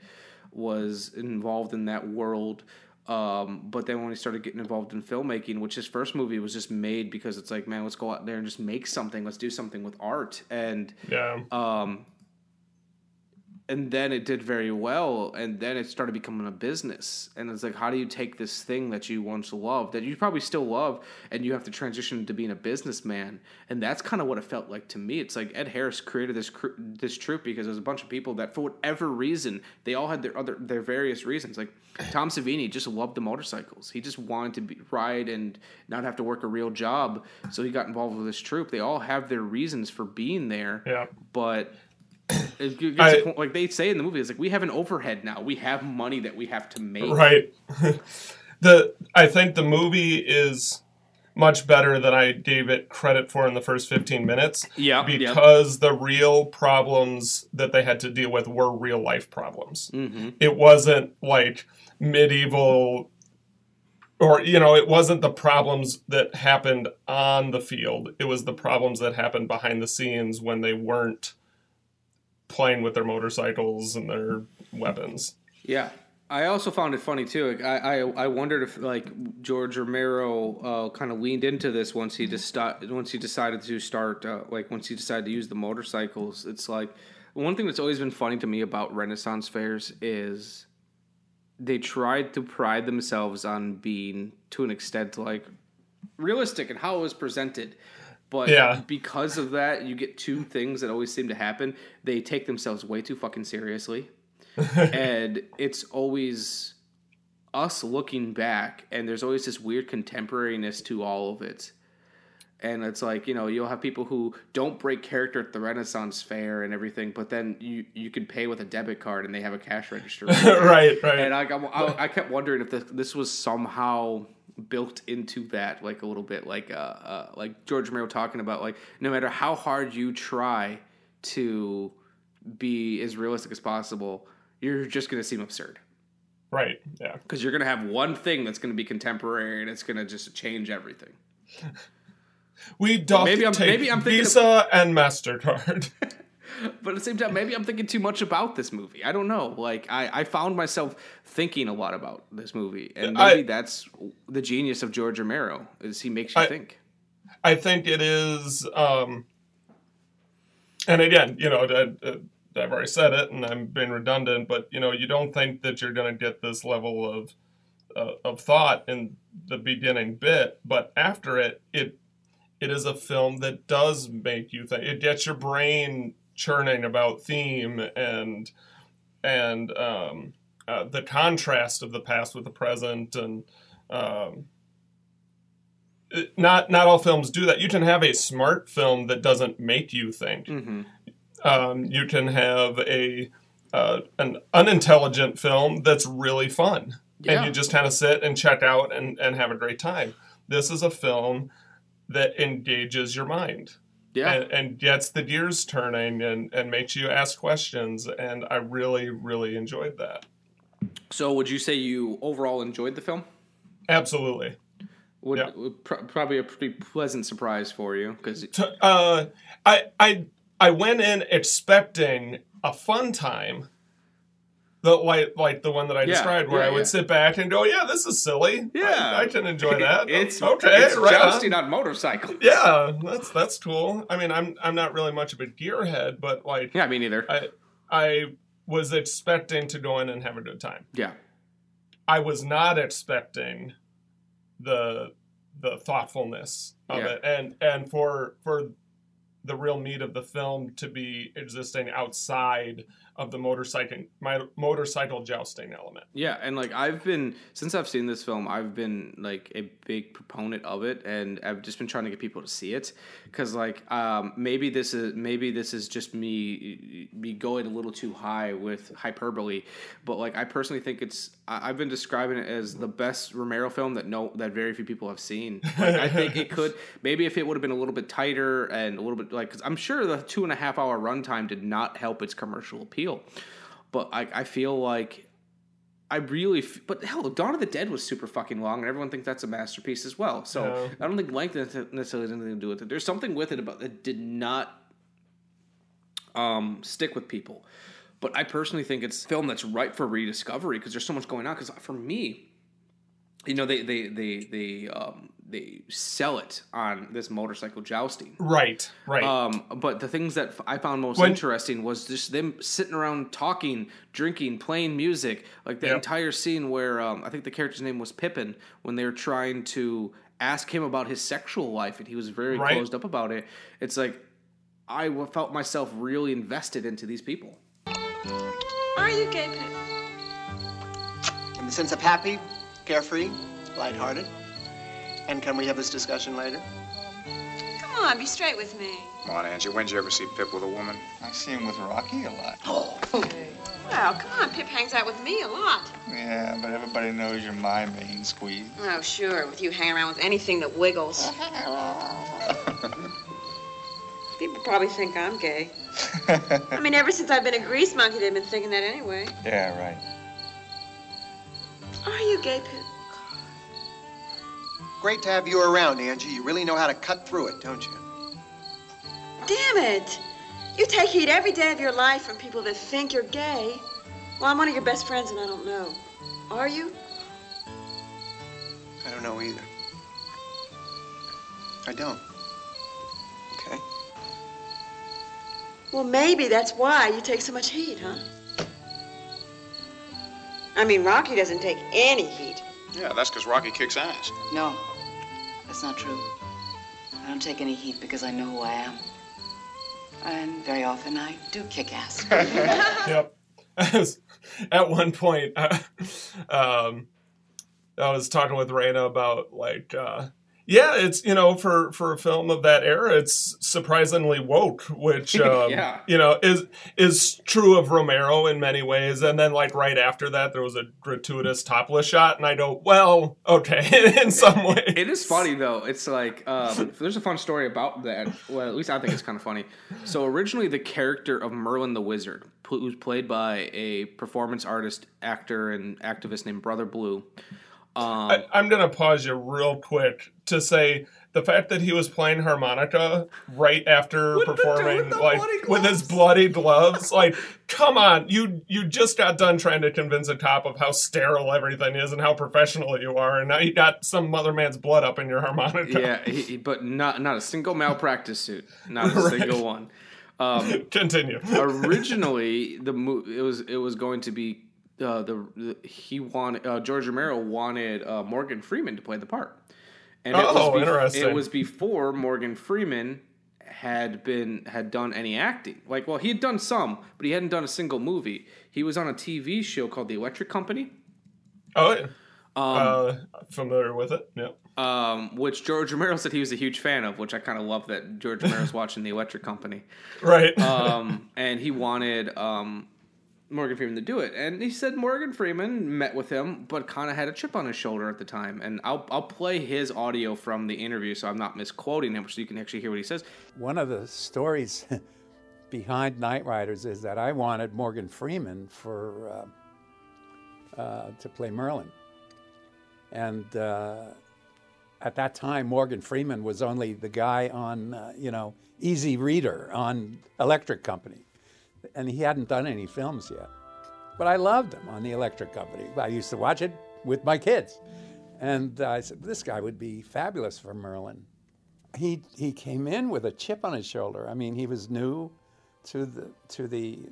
was involved in that world. Um, but then when he started getting involved in filmmaking, which his first movie was just made because it's like, man, let's go out there and just make something. Let's do something with art. And Yeah. um, and then it did very well, and then it started becoming a business. And it's like, how do you take this thing that you once loved, that you probably still love, and you have to transition to being a businessman? And that's kind of what it felt like to me. It's like Ed Harris created this cr- this troupe because there's a bunch of people that, for whatever reason, they all had their other their various reasons. Like Tom Savini just loved the motorcycles. He just wanted to be, ride and not have to work a real job, so he got involved with this troupe. They all have their reasons for being there. Yeah. But I- to the point- like they say in the movie, it's like we have an overhead now. We have money that we have to make. Right. [LAUGHS] the I think the movie is much better than I gave it credit for in the first 15 minutes. Yeah, yeah. Because the real problems that they had to deal with were real life problems. Mm-hmm. It wasn't like medieval or you know, it wasn't the problems that happened on the field. It was the problems that happened behind the scenes when they weren't playing with their motorcycles and their weapons. Yeah. I also found it funny too. I, I I wondered if like George Romero uh, kind of leaned into this once he just once he decided to start uh, like once he decided to use the motorcycles. It's like one thing that's always been funny to me about Renaissance fairs is they tried to pride themselves on being to an extent like realistic and how it was presented. But Yeah. because of that, you get two things that always seem to happen. They take themselves way too fucking seriously. [LAUGHS] and it's always us looking back, and there's always this weird contemporariness to all of it. And it's like you know you'll have people who don't break character at the Renaissance Fair and everything, but then you you can pay with a debit card and they have a cash register. [LAUGHS] Right, right. And I, I, I kept wondering if this, this was somehow built into that, like a little bit, like uh, uh, like George Romero talking about, like no matter how hard you try to be as realistic as possible, you're just going to seem absurd Right. Yeah. because you're going to have one thing that's going to be contemporary and it's going to just change everything. [LAUGHS] We doth Maybe I'm- take maybe I'm thinking of- Visa and Mastercard. [LAUGHS] [LAUGHS] But at the same time, maybe I'm thinking too much about this movie. I don't know. Like I, I found myself thinking a lot about this movie, and I- maybe that's the genius of George Romero is he makes you I- think. I think it is. Um, and again, you know, I, I- I've already said it, and I'm being redundant, but you know, you don't think that you're going to get this level of uh, of thought in the beginning bit, but after it, it it is a film that does make you think. It gets your brain churning about theme and and um, uh, the contrast of the past with the present and. Um, it- not not all films do that. You can have a smart film that doesn't make you think. Mm-hmm. Um, you can have a uh, an unintelligent film that's really fun. and you just kind of sit and check out and, and have a great time. This is a film that engages your mind Yeah. and, and gets the gears turning and, and makes you ask questions. And I really, really enjoyed that. So, would you say you overall enjoyed the film? Absolutely. Would, Yeah. pr- probably a pretty pleasant surprise for you because Uh, I, I, I went in expecting a fun time. The like like the one that I Yeah, described, where yeah, I would yeah. sit back and go, "Yeah, this is silly. Yeah. I, I can enjoy [LAUGHS] that. it's okay, it's right on. jousting on motorcycles. Yeah, that's that's cool. I mean, I'm I'm not really much of a gearhead, but like, Yeah, me neither. I I was expecting to go in and have a good time. yeah. I was not expecting the the thoughtfulness of it, and and for for the real meat of the film to be existing outside of the motorcycle my motorcycle jousting element. Yeah, and like I've been since I've seen this film, I've been like a big proponent of it, and I've just been trying to get people to see it because like um, maybe this is maybe this is just me me going a little too high with hyperbole, but like I personally think it's I, I've been describing it as the best Romero film that no that very few people have seen. Like, I think it could [LAUGHS] maybe if it would have been a little bit tighter and a little bit like because I'm sure the two and a half hour runtime did not help its commercial appeal, but I, I feel like I really, f- but hell, Dawn of the Dead was super fucking long, and everyone thinks that's a masterpiece as well. So Yeah. I don't think length necessarily has anything to do with it. There's something with it about that did not um, stick with people. But I personally think it's a film that's ripe for rediscovery because there's so much going on. Because for me, you know, they they they they um, they sell it on this motorcycle jousting. Right, right. Um, but the things that I found most When- interesting was just them sitting around talking, drinking, playing music. Like the Yep. entire scene where um, I think the character's name was Pippin when they were trying to ask him about his sexual life, and he was very Right. closed up about it. It's like I felt myself really invested into these people. Are you gay, Pip? In the sense of happy, carefree, lighthearted. And can we have this discussion later? Come on, be straight with me. Come on, Angie. When'd you ever see Pip with a woman? I see him with Rocky a lot. Oh. Okay. Well, come on, Pip hangs out with me a lot. Yeah, but everybody knows you're my main squeeze. Oh, sure, with you hanging around with anything that wiggles. [LAUGHS] People probably think I'm gay. I mean, ever since I've been a grease monkey, they've been thinking that anyway. Yeah, right. Are you gay, Pip? Great to have you around, Angie. You really know how to cut through it, don't you? Damn it! You take heat every day of your life from people that think you're gay. Well, I'm one of your best friends and I don't know. Are you? I don't know either. I don't. Okay. Well, maybe that's why you take so much heat, huh? I mean, Rocky doesn't take any heat. Yeah, that's because Rocky kicks ass. No, that's not true. I don't take any heat because I know who I am. And very often I do kick ass. [LAUGHS] yep. [LAUGHS] At one point, uh, [LAUGHS] um, I was talking with Raina about like, uh, yeah, it's you know for for a film of that era, it's surprisingly woke, which [LAUGHS] um, Yeah. you know is is true of Romero in many ways. And then like right after that, there was a gratuitous topless shot, and I go, well, okay, [LAUGHS] in some [LAUGHS] way. It is funny though. It's like um, there's a fun story about that. Well, at least I think it's kind of funny. So originally, the character of Merlin the Wizard, who was played by a performance artist, actor, and activist named Brother Blue. Um, I, I'm gonna pause you real quick to say the fact that he was playing harmonica right after performing, like with his bloody gloves. like, come on, you you just got done trying to convince a cop of how sterile everything is and how professional you are, and now you got some other man's blood up in your harmonica. yeah, he, he- but not not a single malpractice suit, not a [LAUGHS] Right. single one. Um, Continue. originally, [LAUGHS] the mo- it was it was going to be uh, the, the he wanted uh, George Romero wanted uh, Morgan Freeman to play the part, and it Oh, was interesting. It was before Morgan Freeman had been had done any acting. Like, well, he had done some, but he hadn't done a single movie. He was on a TV show called The Electric Company. Oh, yeah. Um, uh, familiar with it? Yeah. um, which George Romero said he was a huge fan of, which I kind of love that George Romero's [LAUGHS] watching The Electric Company. Right. um, and he wanted um, Morgan Freeman to do it. And he said Morgan Freeman met with him, but kind of had a chip on his shoulder at the time. And I'll I'll play his audio from the interview, so I'm not misquoting him, so you can actually hear what he says. One of the stories [LAUGHS] behind Knightriders is that I wanted Morgan Freeman for uh, uh, to play Merlin, and uh, at that time Morgan Freeman was only the guy on uh, you know Easy Reader on Electric Company, and he hadn't done any films yet. But I loved him on the Electric Company. I used to watch it with my kids, and I said this guy would be fabulous for Merlin he he came in with a chip on his shoulder. I mean, he was new to the to the,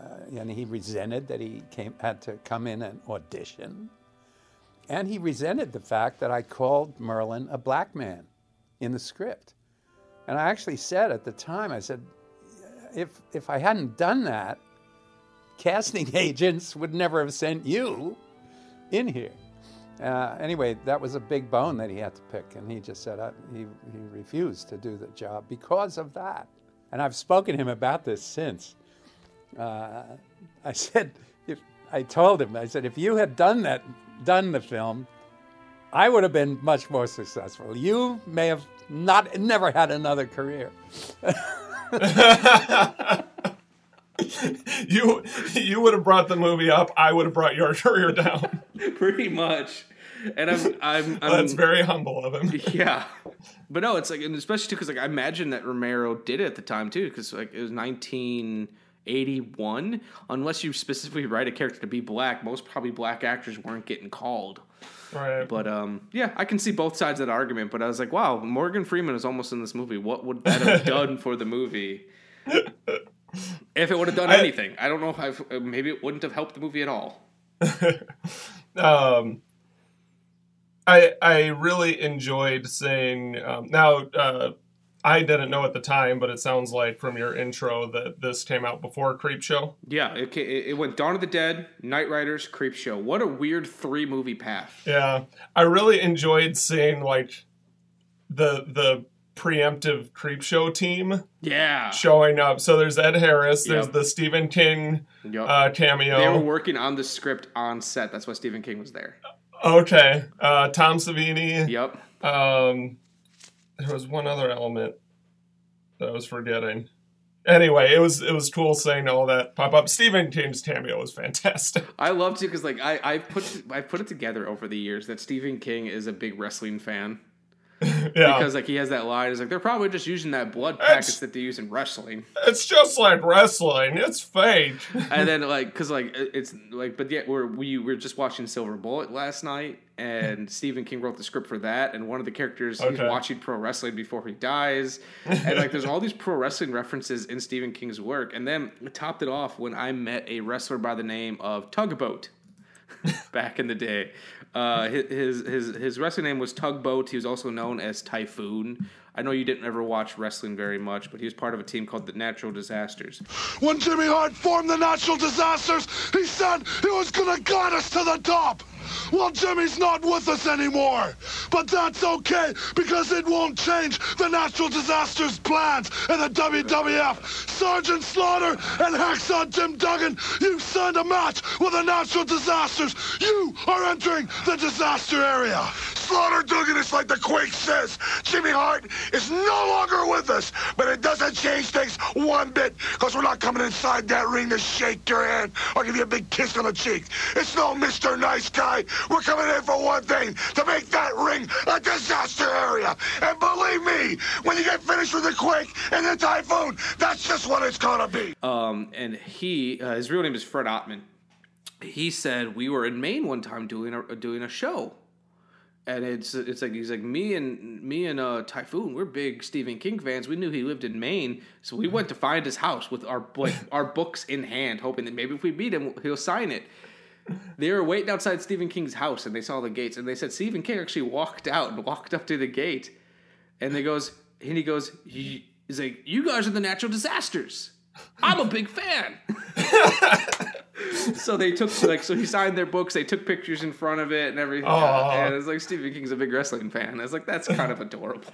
uh, and he resented that he came had to come in and audition, and he resented the fact that I called Merlin a black man in the script, and I actually said at the time, I said, if if I hadn't done that, casting [LAUGHS] agents would never have sent you in here. Uh, anyway, that was a big bone that he had to pick, and he just said uh, he, he refused to do the job because of that. And I've spoken to him about this since. Uh, I said, if I told him, I said, if you had done that, done the film, I would have been much more successful. You may have not, never had another career. [LAUGHS] [LAUGHS] you you would have brought the movie up. I would have brought your career down. [LAUGHS] Pretty much. And I'm, I'm, I'm That's very humble of him. [LAUGHS] Yeah, but no, it's like, and especially too, because like I imagine that Romero did it at the time too, because like it was 1981. Unless you specifically write a character to be black, most probably black actors weren't getting called. Right. But um, yeah, I can see both sides of the argument. But I was like, wow, Morgan Freeman is almost in this movie. What would that have [LAUGHS] done for the movie? If it would have done I- anything, I don't know. If, maybe it wouldn't have helped the movie at all. [LAUGHS] um, I I really enjoyed seeing. Um, now, uh, I didn't know at the time, but it sounds like from your intro that this came out before Creepshow. Yeah, it, it went Dawn of the Dead, Knightriders, Creep Show. What a weird three movie path. Yeah, I really enjoyed seeing like the the preemptive Creepshow team Yeah. showing up. So there's Ed Harris. There's Yep. the Stephen King Yep. uh, cameo. They were working on the script on set. That's why Stephen King was there. Okay. Uh, Tom Savini. Yep. Um, there was one other element that I was forgetting. Anyway, it was it was cool seeing all that pop up. Stephen King's cameo was fantastic. I loved it because like I I put I put it together over the years that Stephen King is a big wrestling fan. [LAUGHS] Yeah. Because like he has that line, it's like they're probably just using that blood packets that they use in wrestling. It's just like wrestling. It's fake. and then [LAUGHS] like because like it's like but yet we're we were just watching silver bullet last night and stephen king wrote the script for that and one of the characters he's watching pro wrestling before he dies and like there's all these pro wrestling references in stephen king's work and then it topped it off when i met a wrestler by the name of tugboat [LAUGHS] back in the day uh, his his his wrestling name was Tugboat. He was also known as Typhoon. I know you didn't ever watch wrestling very much, but he was part of a team called the Natural Disasters. When Jimmy Hart formed the Natural Disasters, he said he was gonna guide us to the top. Well, Jimmy's not with us anymore. But that's okay, because it won't change the Natural Disasters plans in the WWF. Sergeant Slaughter and Hacksaw Jim Duggan, you signed a match with the Natural Disasters. You are entering the disaster area. Slaughter Duggan is like the Quake says. Jimmy Hart is no longer with us, but it doesn't change things one bit, because we're not coming inside that ring to shake your hand or give you a big kiss on the cheek. It's no Mr. Nice Guy. We're coming in for one thing, to make that ring a disaster area. And believe me, when you get finished with the Quake and the Typhoon, that's just what it's gonna be. Um, and he, uh, his real name is Fred Ottman. He said we were in Maine one time doing a doing a show, and it's it's like he's like me and me and uh, Typhoon. We're big Stephen King fans. We knew he lived in Maine, so we went to find his house with our like [LAUGHS] our books in hand, hoping that maybe if we meet him, he'll sign it. They were waiting outside Stephen King's house, and they saw the gates, and they said Stephen King actually walked out and walked up to the gate, and they goes and he goes he, he's like you guys are the natural disasters. I'm a big fan. [LAUGHS] [LAUGHS] so they took like so he signed their books. They took pictures in front of it and everything. Aw. And it's like Stephen King's a big wrestling fan. I was like, that's kind of adorable.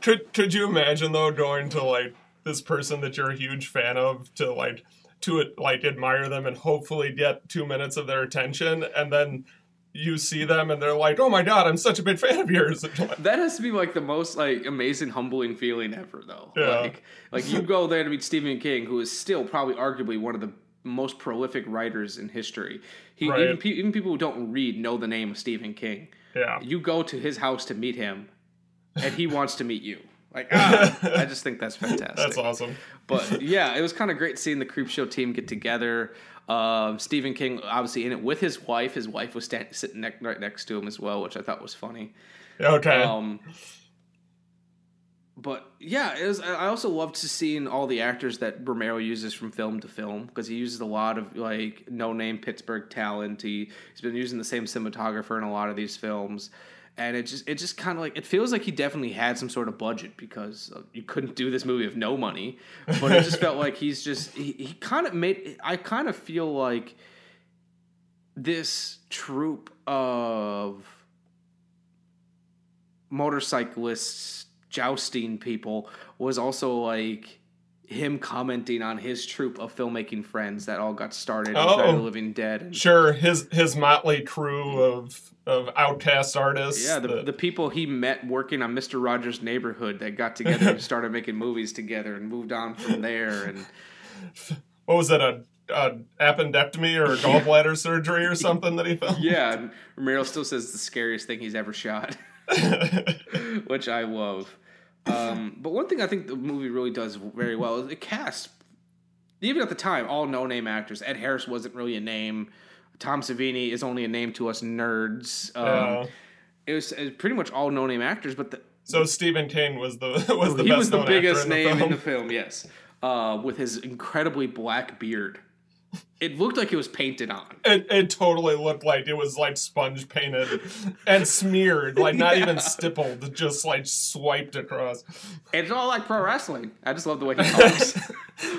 Could could you imagine though going to like this person that you're a huge fan of to like to like admire them and hopefully get two minutes of their attention, and then you see them and they're like, "Oh my god, I'm such a big fan of yours." [LAUGHS] That has to be like the most like amazing, humbling feeling ever, though. Yeah. Like, like you go there to meet Stephen King, who is still probably arguably one of the most prolific writers in history. He Right. even, pe- even people who don't read know the name of Stephen King. Yeah. You go to his house to meet him, and he wants to meet you. Like, ah, [LAUGHS] I just think that's fantastic. That's awesome. But yeah, it was kind of great seeing the Creepshow team get together. Um, Stephen King, obviously, in it with his wife. His wife was stand- sitting ne- right next to him as well, which I thought was funny. Okay. Um, but yeah, it was. I also loved to seeing all the actors that Romero uses from film to film because he uses a lot of like no name Pittsburgh talent. He he's been using the same cinematographer in a lot of these films, and it just it just kind of like it feels like he definitely had some sort of budget because you couldn't do this movie with no money. But it just felt like he's just he, he kind of made. I kind of feel like this troop of motorcyclists jousting people was also like him commenting on his troop of filmmaking friends that all got started in Oh. the Living Dead. And, Sure, his his motley crew of of outcast artists. yeah, the, that- the people he met working on Mister Rogers' Neighborhood that got together and started making movies together and moved on from there. And what was it a, a appendectomy or a gallbladder surgery or [LAUGHS] something that he filmed? yeah, Romero still says the scariest thing he's ever shot, [LAUGHS] which I love. Um, but one thing I think the movie really does very well is it casts, even at the time, all no-name actors. Ed Harris wasn't really a name. Tom Savini is only a name to us nerds. Um, Yeah. it, was, it was pretty much all no-name actors, but the, So Stephen King was the [LAUGHS] was the he best was the biggest in the name in film. the film. Yes, uh, with his incredibly black beard. It looked like it was painted on. It, it totally looked like it was like sponge painted and smeared, like not even [LAUGHS] stippled, just like swiped across. It's all like pro wrestling. I just love the way he [LAUGHS] talks.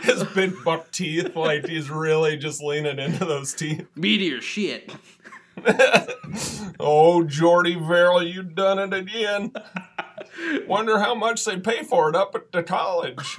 His big buck teeth, like he's really just leaning into those teeth. Meteor shit. [LAUGHS] Oh, Jordy Verrill, you done it again. Wonder how much they pay for it up at the college.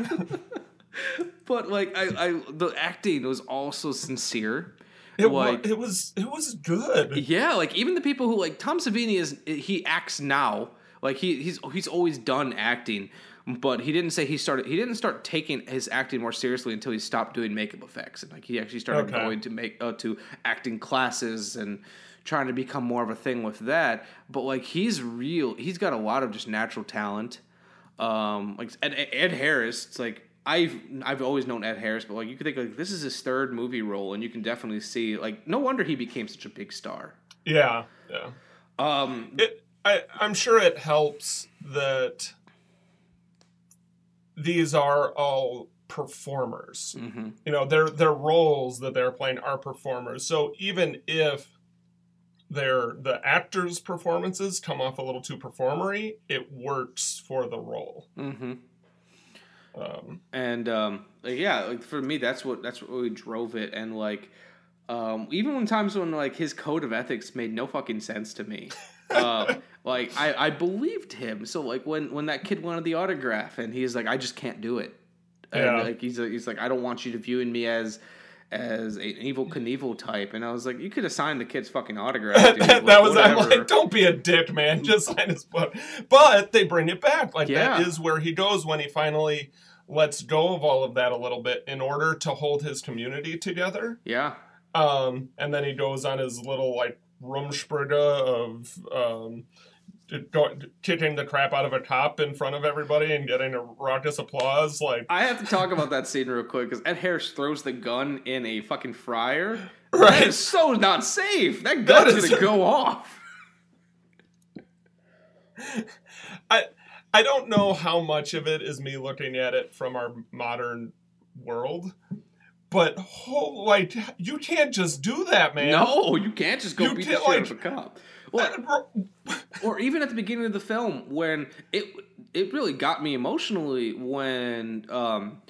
[LAUGHS] But like I, I the acting was also sincere. It, like it was it was good. yeah, like even the people who like Tom Savini is he acts now. Like he he's he's always done acting, but he didn't say he started he didn't start taking his acting more seriously until he stopped doing makeup effects and like he actually started Okay. going to make uh, to acting classes and trying to become more of a thing with that. But like he's real, he's got a lot of just natural talent. Um, like Ed, Ed Harris, it's like I've I've always known Ed Harris, but like you could think like this is his third movie role, and you can definitely see like no wonder he became such a big star. Yeah, yeah. Um, it I I'm sure it helps that these are all performers. Mm-hmm. You know, their their roles that they're playing are performers. So even if their the actors' performances come off a little too performery, it works for the role. Mm-hmm. Um, and um, like, yeah, like for me, that's what that's what really drove it. And like, um, even when times when like his code of ethics made no fucking sense to me. [LAUGHS] uh, like I, I believed him. So like when when that kid wanted the autograph and he's like, I just can't do it. And Yeah. like he's he's like, I don't want you to viewing me as as an Evel Knievel type. And I was like, you could have signed the kid's fucking [LAUGHS] autograph. Dude. that Like, was I'm like, don't be a dick, man. [LAUGHS] Just sign his book. But they bring it back. Like Yeah. that is where he goes when he finally lets go of all of that a little bit in order to hold his community together. yeah. Um, and then he goes on his little like rumspringa of um, kicking the crap out of a cop in front of everybody and getting a raucous applause. Like I have to talk about that scene real quick because Ed Harris throws the gun in a fucking fryer. [LAUGHS] Right. That is so not safe. That gun That is gonna go [LAUGHS] off. I I don't know how much of it is me looking at it from our modern world, but whole, like you can't just do that, man. No, you can't just go You beat the shit like- out of a cop. [LAUGHS] Well, or even at the beginning of the film when it it really got me emotionally when um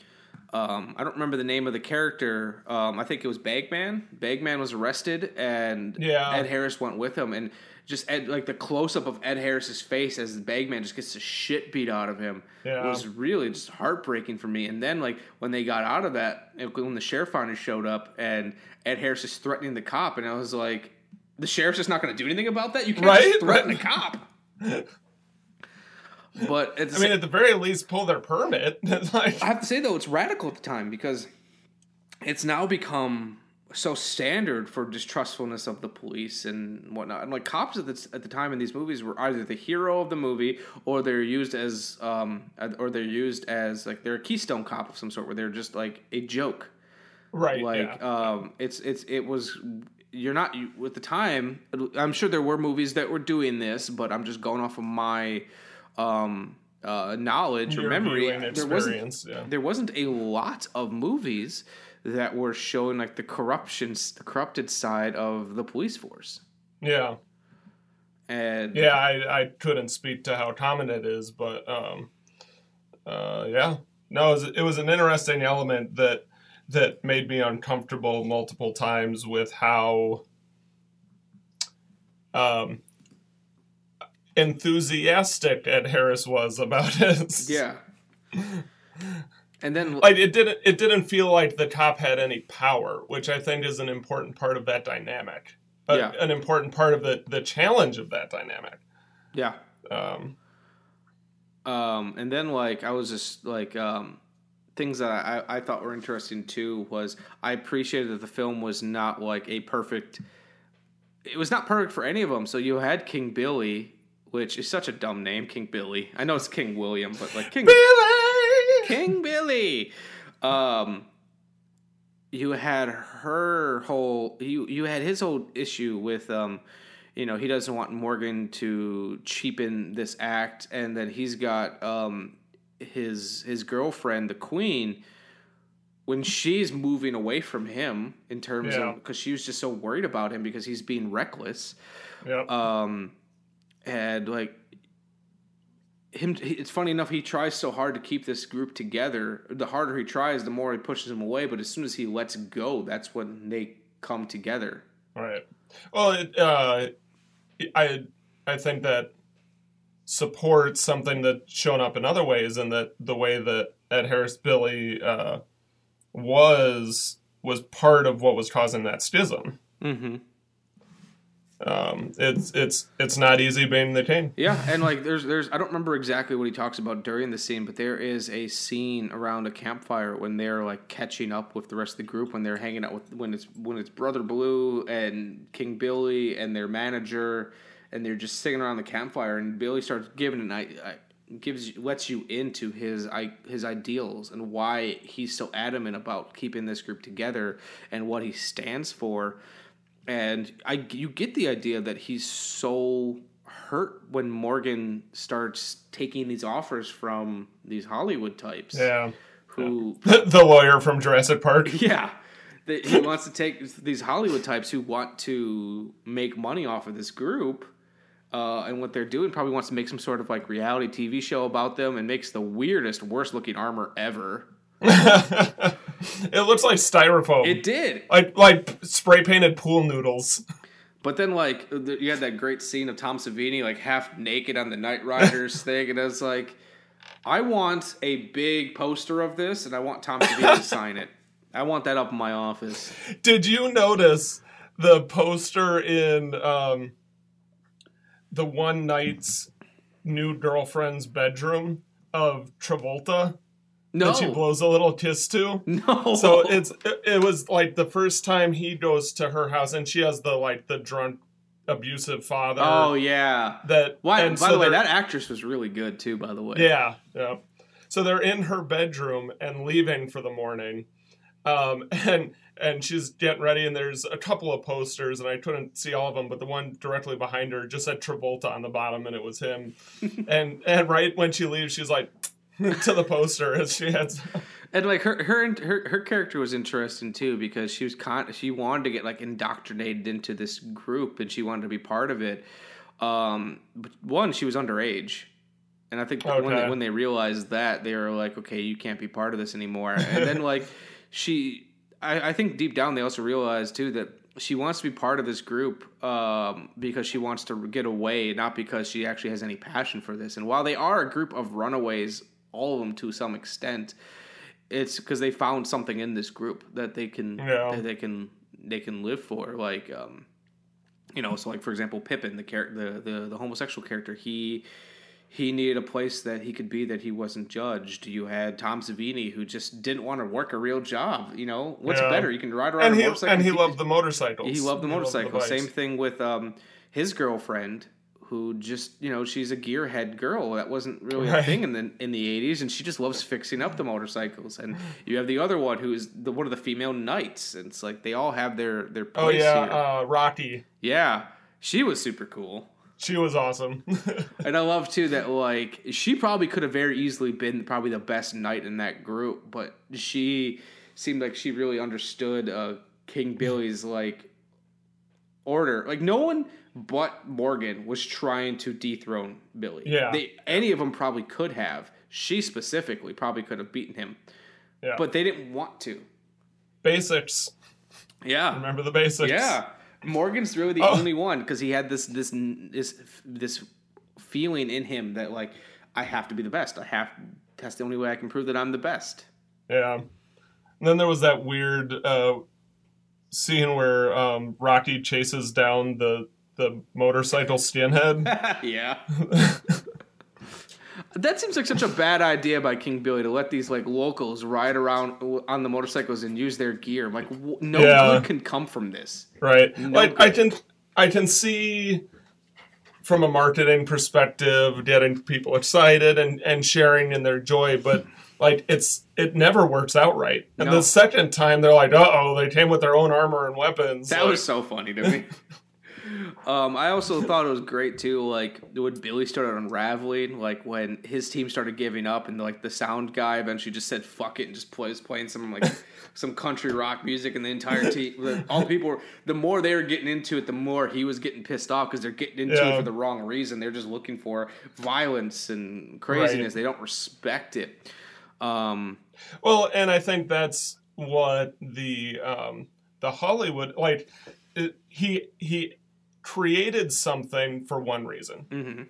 um I don't remember the name of the character. Um I think it was Bagman. Bagman was arrested and Yeah. Ed Harris went with him and just Ed, like the close up of Ed Harris's face as bagman just gets the shit beat out of him Yeah. was really just heartbreaking for me. And then like when they got out of that, when the sheriff finally showed up and Ed Harris is threatening the cop, and I was like, the sheriff's just not going to do anything about that. You can't Right? just threaten a cop. [LAUGHS] But I mean, at the very least, pull their permit. [LAUGHS] like, I have to say though, it's radical at the time because it's now become so standard for distrustfulness of the police and whatnot. And like cops at the, at the time in these movies were either the hero of the movie or they're used as um or they're used as like they're a keystone cop of some sort where they're just like a joke. Right, Like yeah. um it's it's it was you're not you, at the time I'm sure there were movies that were doing this, but I'm just going off of my um uh, knowledge or memory, there wasn't yeah. there wasn't a lot of movies that were showing like the corruption, the corrupted side of the police force. yeah. And Yeah, I, I couldn't speak to how common it is, but um, uh, yeah, no, it was, it was an interesting element that that made me uncomfortable multiple times with how um, enthusiastic Ed Harris was about [LAUGHS] it. yeah. And then like it didn't it didn't feel like the cop had any power, which I think is an important part of that dynamic. A- Yeah. an important part of the the challenge of that dynamic. Yeah. Um, Um, and then like I was just like um, things that I, I thought were interesting too was I appreciated that the film was not like a perfect. It was not perfect for any of them. So you had King Billy, which is such a dumb name, King Billy. I know it's King William, but like King Billy, King Billy. Um, you had her whole you you had his whole issue with um you know he doesn't want Morgan to cheapen this act and then he's got um his his girlfriend the queen when she's moving away from him in terms Yeah. of because she was just so worried about him because he's being reckless Yep. um and like him it's funny enough he tries so hard to keep this group together the harder he tries the more he pushes them away but as soon as he lets go that's when they come together Right. Well, it, uh, I I think that supports something that's shown up in other ways, and that the way that Ed Harris Billy uh, was was part of what was causing that schism. mm-hmm Um, it's it's it's not easy being the king. Yeah, and like there's there's I don't remember exactly what he talks about during the scene, but there is a scene around a campfire when they're like catching up with the rest of the group when they're hanging out with when it's when it's Brother Blue and King Billy and their manager and they're just sitting around the campfire and Billy starts giving an I, gives you- lets you into his I, his ideals and why he's so adamant about keeping this group together and what he stands for and I you get the idea that he's so hurt when Morgan starts taking these offers from these Hollywood types. Yeah. Who [LAUGHS] the lawyer from Jurassic Park. [LAUGHS] yeah. He wants to take these Hollywood types who want to make money off of this group. Uh, and what they're doing probably wants to make some sort of like reality TV show about them and makes the weirdest, worst looking armor ever. [LAUGHS] It looks like styrofoam. It did. Like like spray painted pool noodles. But then, like, you had that great scene of Tom Savini, like, half naked on the Knightriders [LAUGHS] thing, and I was like, I want a big poster of this, and I want Tom Savini to sign it. I want that up in my office. Did you notice the poster in um, the one night's new girlfriend's bedroom of Travolta? No. That she blows a little kiss to? No. So it's it, it was like the first time he goes to her house and she has the like the drunk abusive father. Oh, yeah. That Why, and by so the way, that actress was really good, too, by the way. Yeah, yeah. So they're in her bedroom and leaving for the morning. Um, [LAUGHS] and and she's getting ready, and there's a couple of posters, and I couldn't see all of them, but the one directly behind her just said Travolta on the bottom, and it was him. [LAUGHS] and and right when she leaves, she's like [LAUGHS] to the poster as she heads. And like her, her, her, her character was interesting too because she was con- she wanted to get like indoctrinated into this group and she wanted to be part of it. Um, but one, she was underage, and I think when they, when they realized that, they were like, okay, you can't be part of this anymore. And then like she, I, I think deep down they also realize too that she wants to be part of this group um, because she wants to get away, not because she actually has any passion for this. And while they are a group of runaways, all of them to some extent, it's because they found something in this group that they can Yeah. that they can they can live for. Like, um, you know, so like for example, Pippin, the character, the, the the homosexual character, he he needed a place that he could be that he wasn't judged. You had Tom Savini who just didn't want to work a real job. You know, what's Yeah. better? You can ride around and a he motorcycle. and he keep- loved the motorcycles. he loved the He motorcycle. bikes. Same thing with um, his girlfriend, who just you know she's a gearhead girl. That wasn't really a thing in the in the eighties, and she just loves fixing up the motorcycles. And you have the other one who is the one of the female knights. And it's like they all have their their place Oh yeah, here. uh, Rocky. yeah, she was super cool. She was awesome. [LAUGHS] And I love too that like she probably could have very easily been probably the best knight in that group, but she seemed like she really understood uh, King Billy's like order. Like no one but Morgan was trying to dethrone Billy. Yeah. they, any of them probably could have. She specifically probably could have beaten him, yeah. but they didn't want to. basics. Yeah, Remember the basics. yeah, Morgan's really the Oh. only one because he had this this this this feeling in him that like I have to be the best. I have. That's the only way I can prove that I'm the best. Yeah. And then there was that weird uh, scene where um, Rocky chases down the the motorcycle skinhead. [LAUGHS] yeah. [LAUGHS] That seems like such a bad idea by King Billy to let these like locals ride around on the motorcycles and use their gear. Like w- no Yeah. good can come from this. right. No like I can I can see from a marketing perspective getting people excited and and sharing in their joy, but like it's it never works out right. And No. the second time they're like, uh oh, they came with their own armor and weapons. That like- was so funny to me. [LAUGHS] um, I also thought it was great too, like when Billy started unraveling, like when his team started giving up, and like the sound guy eventually just said "fuck it" and just plays playing some like [LAUGHS] some country rock music, and the entire team, the- all people, were, the more they were getting into it, the more he was getting pissed off because they're getting into Yeah. it for the wrong reason. They're just looking for violence and craziness. Right. They don't respect it. Um, Well, and I think that's what the um, the Hollywood like it, he he created something for one reason. Mm-hmm.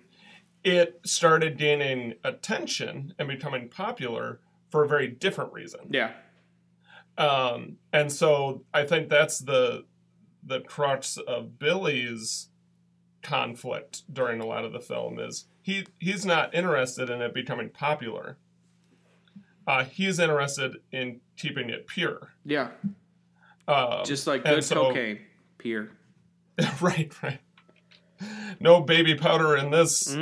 It started gaining attention and becoming popular for a very different reason. yeah. Um, and so I think that's the the crux of Billy's conflict during a lot of the film is he he's not interested in it becoming popular. Uh, he's interested in keeping it pure. Yeah. Um, Just like good so- cocaine, pure. [LAUGHS] right, right. No baby powder in this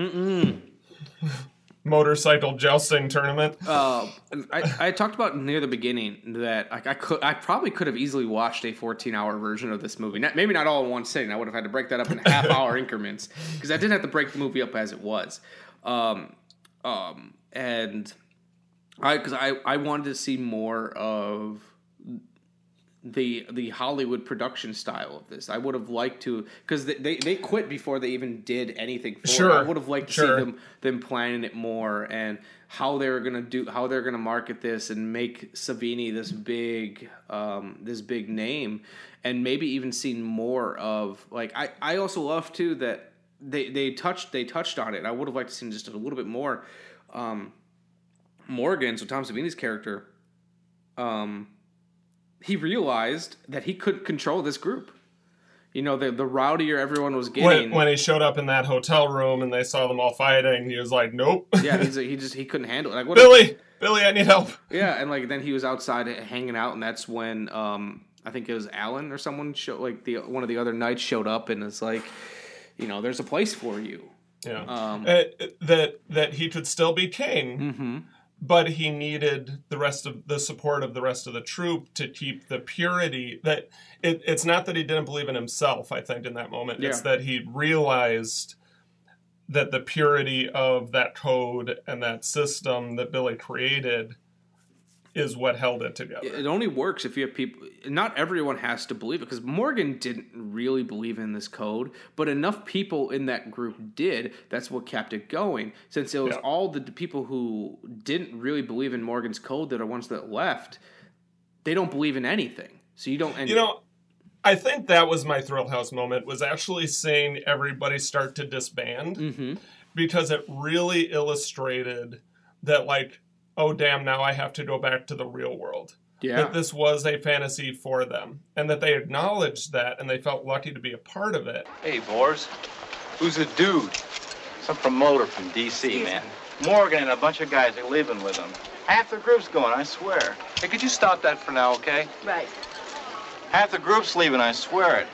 motorcycle jousting tournament. Uh, I, I talked about near the beginning that like I could I probably could have easily watched a 14 hour version of this movie. Not, maybe not all in one sitting. I would have had to break that up in half hour [LAUGHS] increments because I didn't have to break the movie up as it was. Um, um, and I because I I wanted to see more of the the Hollywood production style of this. I would have liked to because they, they they quit before they even did anything. For Sure, it. I would have liked to sure. see them them planning it more and how they were gonna do how they're gonna market this and make Savini this big um, this big name and maybe even seen more of like I I also love too that they they touched they touched on it. I would have liked to see just a little bit more. Um, Morgan, so Tom Savini's character, um, he realized that he couldn't control this group. You know, the the rowdier everyone was getting. When, when he showed up in that hotel room and they saw them all fighting, he was like, "Nope, yeah, he's, [LAUGHS] he just he couldn't handle it. Like, what Billy, Billy, I need help." Yeah, and like then he was outside hanging out, and that's when um, I think it was Alan or someone show like the one of the other knights showed up, and it's like, you know, there's a place for you. Yeah, Um, Uh, that that he could still be king, Mm-hmm. But he needed the rest of the support of the rest of the troop to keep the purity. That it, it's not that he didn't believe in himself. I think in that moment, it's that he realized that the purity of that code and that system that Billy created is what held it together. It only works if you have people. Not everyone has to believe it because Morgan didn't really believe in this code, but enough people in that group did. That's what kept it going. Since it was Yeah. all the people who didn't really believe in Morgan's code that are ones that left, they don't believe in anything. So you don't. You know, I think that was my Thrill House moment. Was actually seeing everybody start to disband Mm-hmm. because it really illustrated that, like, oh damn, now I have to go back to the real world. Yeah. That this was a fantasy for them, and that they acknowledged that, and they felt lucky to be a part of it. Hey, Boars. Who's the dude? Some promoter from D.C., man. Morgan and a bunch of guys are leaving with him. Half the group's going, I swear. Hey, could you stop that for now, okay? Right. Half the group's leaving, I swear it.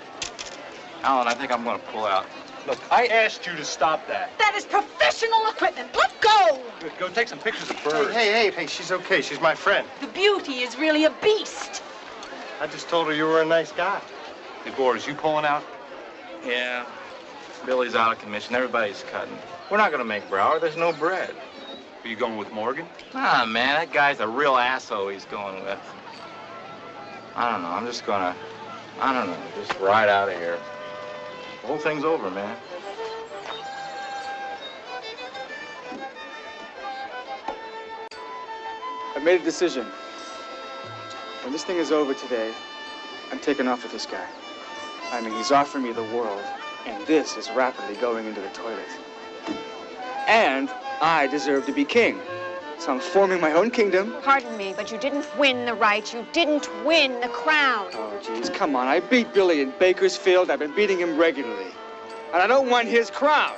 Alan, I think I'm gonna pull out. Look, I asked you to stop that. That is professional equipment. Let go! Good, go take some pictures of Hey, birds. hey, hey, hey, she's okay. She's my friend. The beauty is really a beast. I just told her you were a nice guy. Hey, Boars, you pulling out? Yeah. Billy's out of commission. Everybody's cutting. We're not gonna make Brower. There's no bread. Are you going with Morgan? Ah, man, that guy's a real asshole he's going with. I don't know. I'm just gonna, I don't know, just ride out of here. The whole thing's over, man. I made a decision. When this thing is over today, I'm taking off with this guy. I mean, he's offering me the world, and this is rapidly going into the toilet. And I deserve to be king. So I'm forming my own kingdom. Pardon me, but you didn't win the right. You didn't win the crown. Oh, jeez, come on. I beat Billy in Bakersfield. I've been beating him regularly. And I don't want his crown.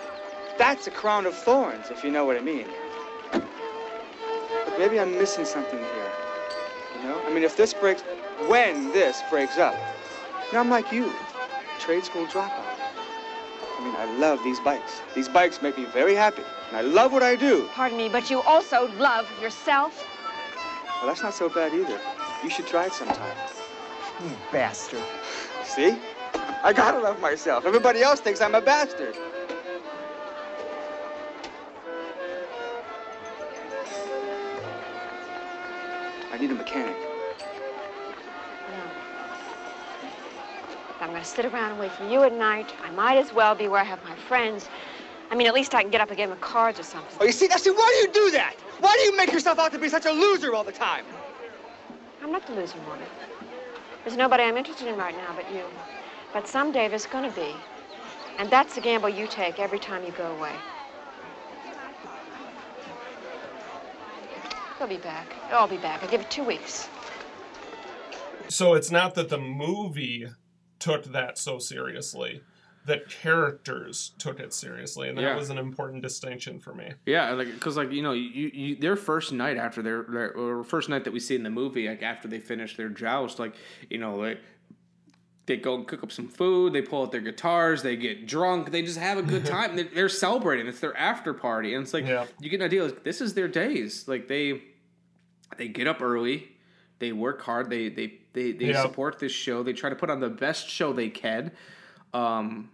That's a crown of thorns, if you know what I mean. But maybe I'm missing something here. You know? I mean, if this breaks, when this breaks up, know, I'm like you, trade school dropout. I mean, I love these bikes. These bikes make me very happy. And I love what I do. Pardon me, but you also love yourself. Well, that's not so bad either. You should try it sometime. You bastard. See? I gotta love myself. Everybody else thinks I'm a bastard. I need a mechanic. If I'm going to sit around and wait for you at night, I might as well be where I have my friends. I mean, at least I can get up a game of cards or something. Oh, you see, now see, why do you do that? Why do you make yourself out to be such a loser all the time? I'm not the loser, Morgan. There's nobody I'm interested in right now but you. But someday there's going to be. And that's the gamble you take every time you go away. He'll be back. I'll be back. I'll give it two weeks. So it's not that the movie took that so seriously, that characters took it seriously, and that Yeah. was an important distinction for me. Yeah, like because like you know you, you their first night after their, their or first night that we see in the movie like after they finish their joust like you know like they go and cook up some food they pull out their guitars they get drunk they just have a good [LAUGHS] time they're, they're celebrating it's their after party and it's like you get an idea like this is their days like they they get up early they work hard they they they, they Yeah. support this show they try to put on the best show they can um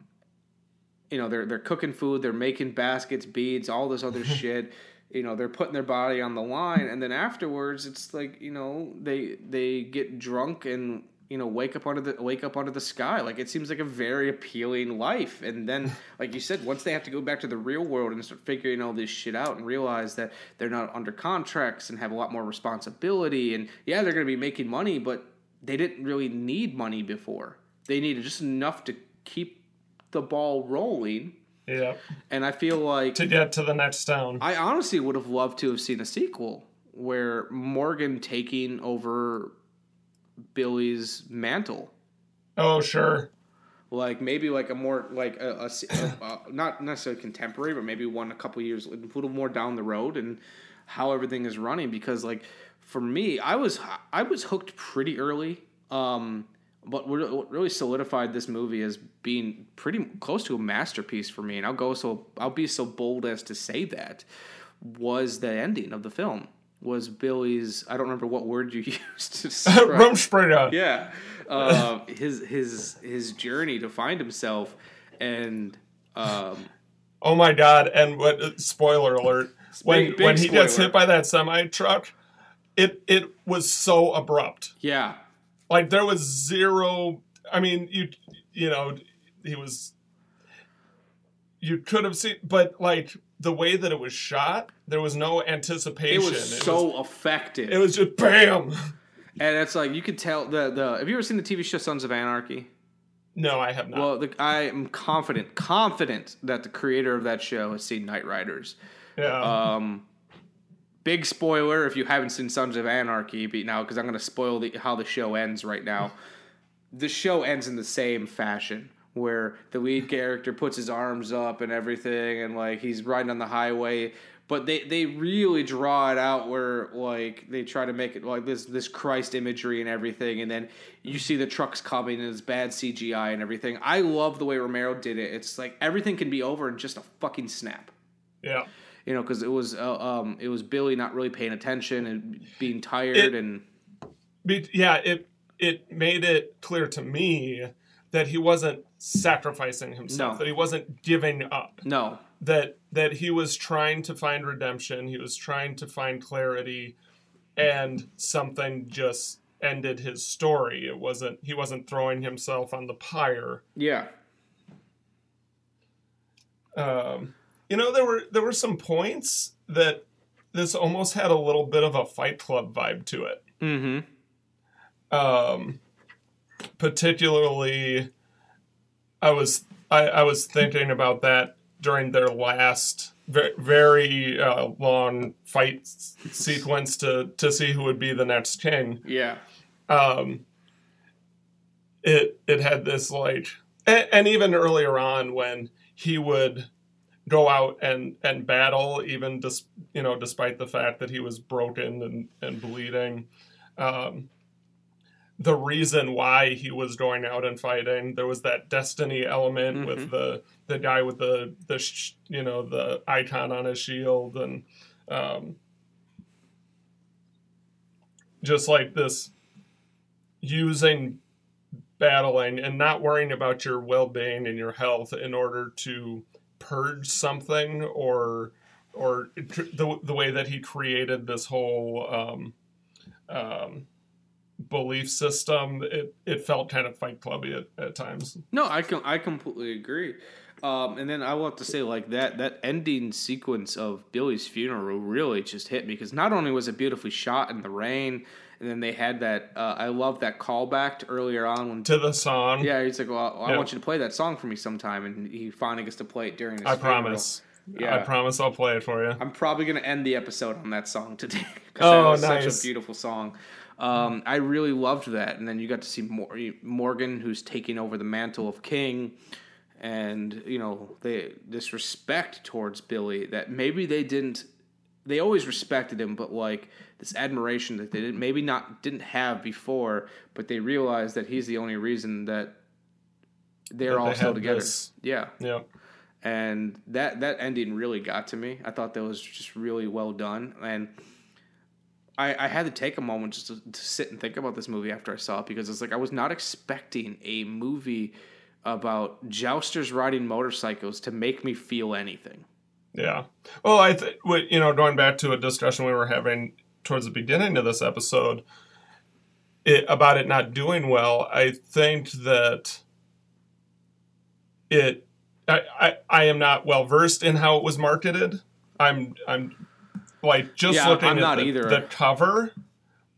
you know they're they're cooking food they're making baskets beads all this other [LAUGHS] shit you know they're putting their body on the line and then afterwards it's like you know they they get drunk and you know wake up under the wake up under the sky like it seems like a very appealing life and then [LAUGHS] like you said once they have to go back to the real world and start figuring all this shit out and realize that they're not under contracts and have a lot more responsibility and yeah they're going to be making money but they didn't really need money before they needed just enough to keep the ball rolling Yeah. and I feel like to get to the next town. I honestly would have loved to have seen a sequel where Morgan taking over Billy's mantle. Oh, sure. Like maybe like a more like a, a a- not necessarily contemporary, but maybe one a couple years, a little more down the road, and how everything is running. Because like for me, I was I was hooked pretty early. Um, but what what really solidified this movie as being pretty close to a masterpiece for me, and I'll go so I'll be so bold as to say that was the ending of the film. Was Billy's? I don't remember what word you [LAUGHS] used to [LAUGHS] describe. Rumspringa. Yeah, uh, [LAUGHS] his his his journey to find himself, and um, Oh my god! And what? Spoiler alert! When Big- big when he gets hit by that semi truck, it it was so abrupt. yeah, Like there was zero. I mean, you you know, he was. You could have seen, but like the way that it was shot, there was no anticipation. it was so effective. It was just bam. and it's like you could tell the the. Have you ever seen the TV show Sons of Anarchy? No, I have not. Well, the, I am confident, confident that the creator of that show has seen Knightriders. Yeah. Um, big spoiler if you haven't seen Sons of Anarchy, but now because I'm going to spoil the, how the show ends right now. the show ends in the same fashion where the lead character puts his arms up and everything, and like he's riding on the highway. But they, they really draw it out where like they try to make it like this this Christ imagery and everything, and then you see the trucks coming and it's bad CGI and everything. I love the way Romero did it. It's like everything can be over in just a fucking snap yeah. you know, because it was uh, um, it was Billy not really paying attention and being tired It- and Be- yeah, it it made it clear to me that he wasn't sacrificing himself, No. that he wasn't giving up. no, That that he was trying to find redemption, he was trying to find clarity, and something just ended his story. It wasn't he wasn't throwing himself on the pyre. yeah, Um, you know, there were there were some points that this almost had a little bit of a Fight Club vibe to it. mm-hmm, um, particularly I was I, I was thinking about that during their last very, very uh, long fight s- sequence to to see who would be the next king. yeah, Um, it it had this like and, and even earlier on when he would go out and and battle even dis, you know despite the fact that he was broken and and bleeding um the reason why he was going out and fighting. There was that destiny element with the the guy with the the sh- you know the icon on his shield and um just like this using battling and not worrying about your well-being and your health in order to purge something or or the, the way that he created this whole um, um, belief system it, it felt kind of fight clubby at, at times no, I can I completely agree. Um, and then I want to say like that that ending sequence of Billy's funeral really just hit me because not only was it beautifully shot in the rain, and then they had that uh, I love that callback to earlier on when to the song yeah he's like well I want you to play that song for me sometime and he finally gets to play it during his i funeral. promise Yeah. i promise i'll play it for you I'm probably going to end the episode on that song today [LAUGHS] because Oh, was such a beautiful song. Um, I really loved that, and then you got to see Mor- Morgan, who's taking over the mantle of king, and you know they this respect towards Billy that maybe they didn't. They always respected him, but like this admiration that they didn't maybe not didn't have before, but they realized that he's the only reason that they're That all they still together. this- Yeah yeah and that that ending really got to me. I thought that was just really well done, and I, I had to take a moment just to, to sit and think about this movie after I saw it because it's like I was not expecting a movie about jousters riding motorcycles to make me feel anything. Yeah. Well, I think you know, going back to a discussion we were having towards the beginning of this episode, it, about it not doing well. I think that it. I, I, I am not well versed in how it was marketed. I'm I'm like just Yeah, looking I'm at not the, either. the cover,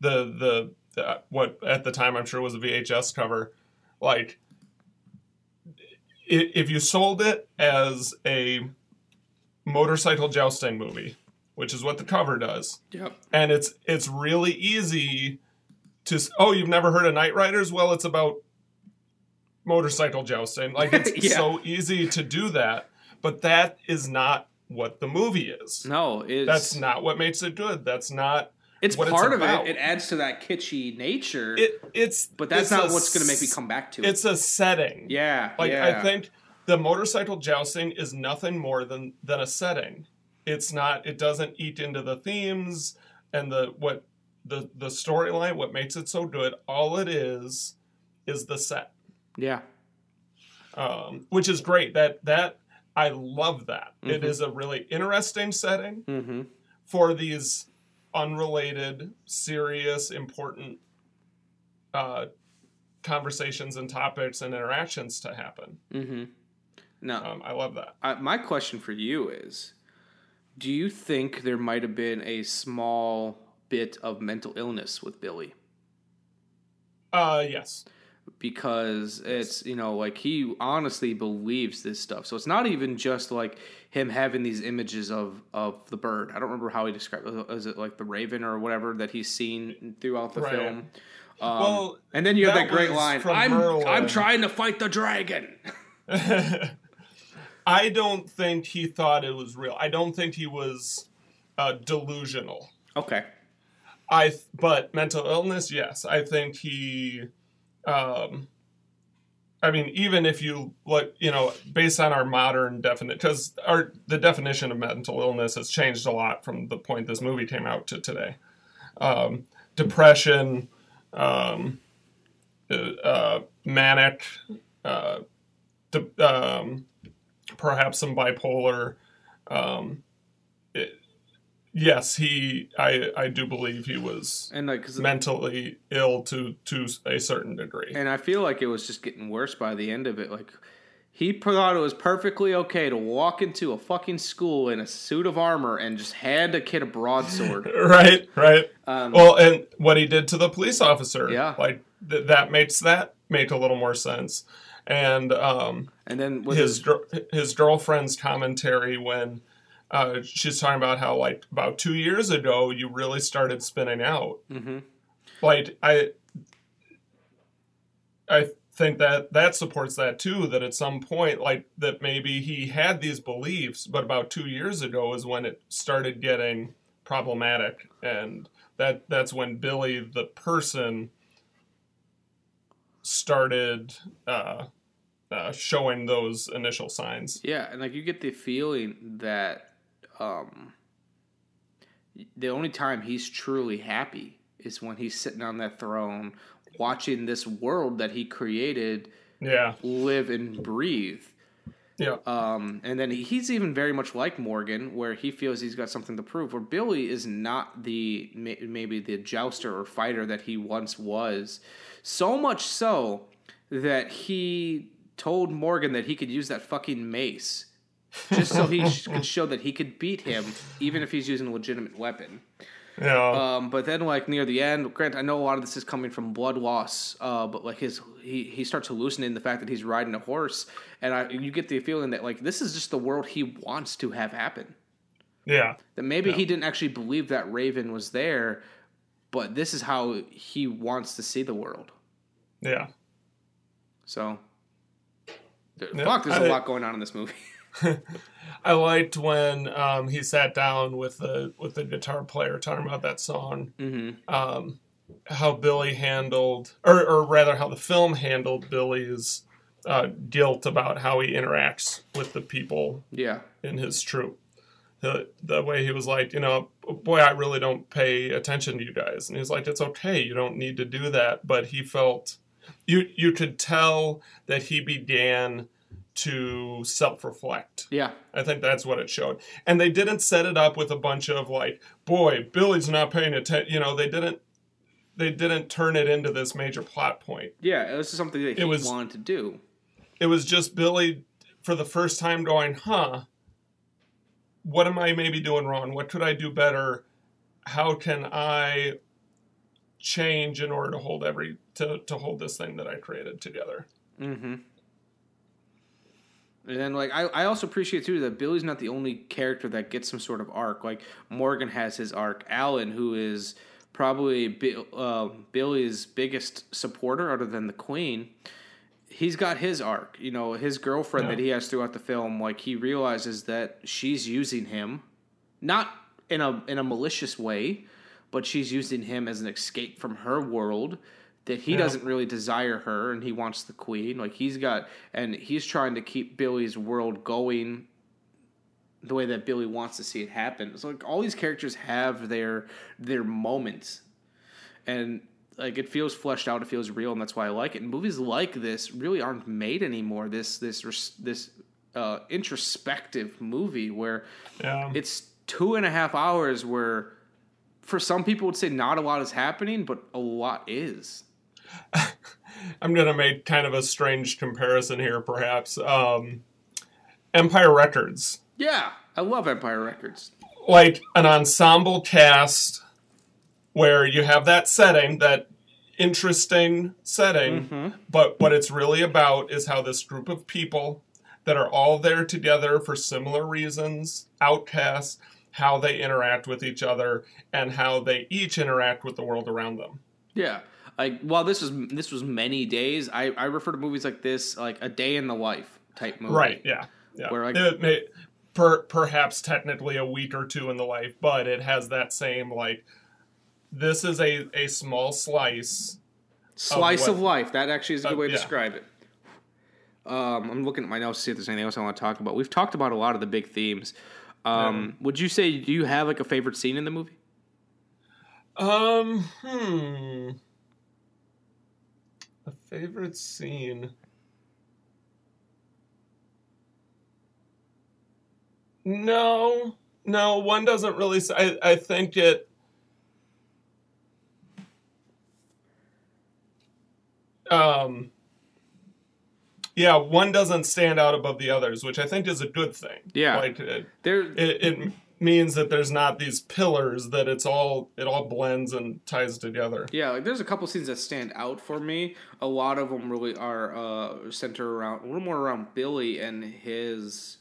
the, the the what at the time I'm sure was a VHS cover, like if you sold it as a motorcycle jousting movie, which is what the cover does. Yep. And it's it's really easy to oh you've never heard of Knightriders? Well, it's about motorcycle jousting. Like it's [LAUGHS] Yeah. so easy to do that, but that is not what the movie is. No, it's That's not what makes it good. That's not it's part it's of about. it. It adds to that kitschy nature. It it's but that's it's not a what's going to make me come back to it. It's a setting. yeah, Like yeah. I think the motorcycle jousting is nothing more than than a setting. It's not. It doesn't eat into the themes and the what the the storyline. What makes it so good? All it is is the set, yeah. um, which is great. That that I love that. It Mhm. is a really interesting setting Mm-hmm. for these unrelated, serious, important uh, conversations and topics and interactions to happen. Mm-hmm. No, Um, I love that. I, my question for you is Do you think there might have been a small bit of mental illness with Billy? Uh, yes. Because it's you know like he honestly believes this stuff. So it's not even just like him having these images of of the bird. I don't remember how he described it. Is it like the raven or whatever that he's seen throughout the Right. film? Um, Well, and then you have that that great line. I'm Merlin." I'm trying to fight the dragon. [LAUGHS] I don't think he thought it was real. I don't think he was uh, delusional. Okay. I but mental illness, yes. I think he um I mean even if you look, you know, based on our modern definition cuz our the definition of mental illness has changed a lot from the point this movie came out to today. Um depression um uh, uh manic uh de- um perhaps some bipolar um yes he i i do believe he was and like mentally ill to to a certain degree And I feel like it was just getting worse by the end of it. Like he thought it was perfectly okay to walk into a fucking school in a suit of armor and just hand a kid a broadsword. [LAUGHS] right right Um, well and what he did to the police officer Yeah. like th- that makes that make a little more sense and um and then with his his- gir- his girlfriend's commentary when uh she's talking about how like about two years ago you really started spinning out. Mhm. like i i think that that supports that too that at some point like that maybe he had these beliefs but about two years ago is when it started getting problematic. And that that's when billy the person started uh, uh showing those initial signs. Yeah, and like you get the feeling that um the only time he's truly happy is when he's sitting on that throne watching this world that he created yeah live and breathe. Yeah. Um, and then he, he's even very much like Morgan, where he feels he's got something to prove. Where Billy is not the maybe the jouster or fighter that he once was. So much so that he told Morgan that he could use that fucking mace just so he sh- could [LAUGHS] show that he could beat him, even if he's using a legitimate weapon. Yeah. Um, but then, like near the end, Grant, I know a lot of this is coming from blood loss. Uh, but like his, he he starts hallucinating the fact that he's riding a horse, and I you get the feeling that like this is just the world he wants to have happen. Yeah. That maybe Yeah. he didn't actually believe that Raven was there, but this is how he wants to see the world. Yeah. So, Yeah, fuck, there's a lot going on in this movie. [LAUGHS] I liked when um, he sat down with the with the guitar player talking about that song. Mm-hmm. Um, how Billy handled, or, or rather, how the film handled Billy's uh, guilt about how he interacts with the people Yeah. in his troupe. The the way he was like, you know, boy, I really don't pay attention to you guys, and he's like, it's okay, you don't need to do that. But he felt you you could tell that he began to self reflect. Yeah. I think that's what it showed. And they didn't set it up with a bunch of like, boy, Billy's not paying attention. You know, they didn't they didn't turn it into this major plot point. Yeah, it was something that It he was- wanted to do. It was just Billy for the first time going, huh, what am I maybe doing wrong? What could I do better? How can I change in order to hold every to, to hold this thing that I created together? Mm-hmm. And then, like, I, I also appreciate too that Billy's not the only character that gets some sort of arc. Like Morgan has his arc. Alan, who is probably Bill, uh, Billy's biggest supporter, other than the Queen, he's got his arc. You know, his girlfriend Yeah. that he has throughout the film. Like he realizes that she's using him, not in a in a malicious way, but she's using him as an escape from her world that he Yeah. doesn't really desire her and he wants the queen. Like he's got and he's trying to keep billy's world going the way that billy wants to see it happen. So like all these characters have their their moments. And like it feels fleshed out it feels real and that's why i like it. And movies like this really aren't made anymore this this this uh introspective movie where Yeah. it's two and a half hours where for some people would say not a lot is happening but a lot is [LAUGHS] I'm going to make kind of a strange comparison here, perhaps. Um, Empire Records, Yeah, I love Empire Records. like an ensemble cast where you have that setting that interesting setting. Mm-hmm. But what it's really about is how this group of people that are all there together for similar reasons, outcasts, how they interact with each other and how they each interact with the world around them. Yeah. Like while this was this was many days, I, I refer to movies like this like a day in the life type movie. Right, yeah. Yeah. Where like it may, per, perhaps technically a week or two in the life, but it has that same like this is a, a small slice slice what- of life. That actually is a good Uh, way to yeah. describe it. Um, I'm looking at my notes to see if there's anything else I want to talk about. We've talked about a lot of the big themes. Um, Would you say do you have like a favorite scene in the movie? Um, hmm. Favorite scene. No, no, one doesn't really. I, I think it. Um. Yeah, one doesn't stand out above the others, which I think is a good thing. Yeah. like it, there, it, it means that there's not these pillars; that it's all it all blends and ties together. Yeah, like there's a couple scenes that stand out for me. A lot of them really are uh, centered around a little more around Billy and his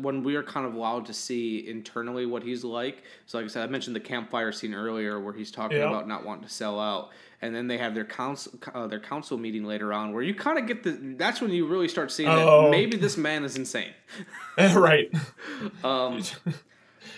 when we are kind of allowed to see internally what he's like. So, like I said, I mentioned the campfire scene earlier where he's talking Yeah. about not wanting to sell out, and then they have their council uh, their council meeting later on where you kind of get the. That's when you really start seeing Oh. that maybe this man is insane. [LAUGHS] right. [LAUGHS] Um, [LAUGHS]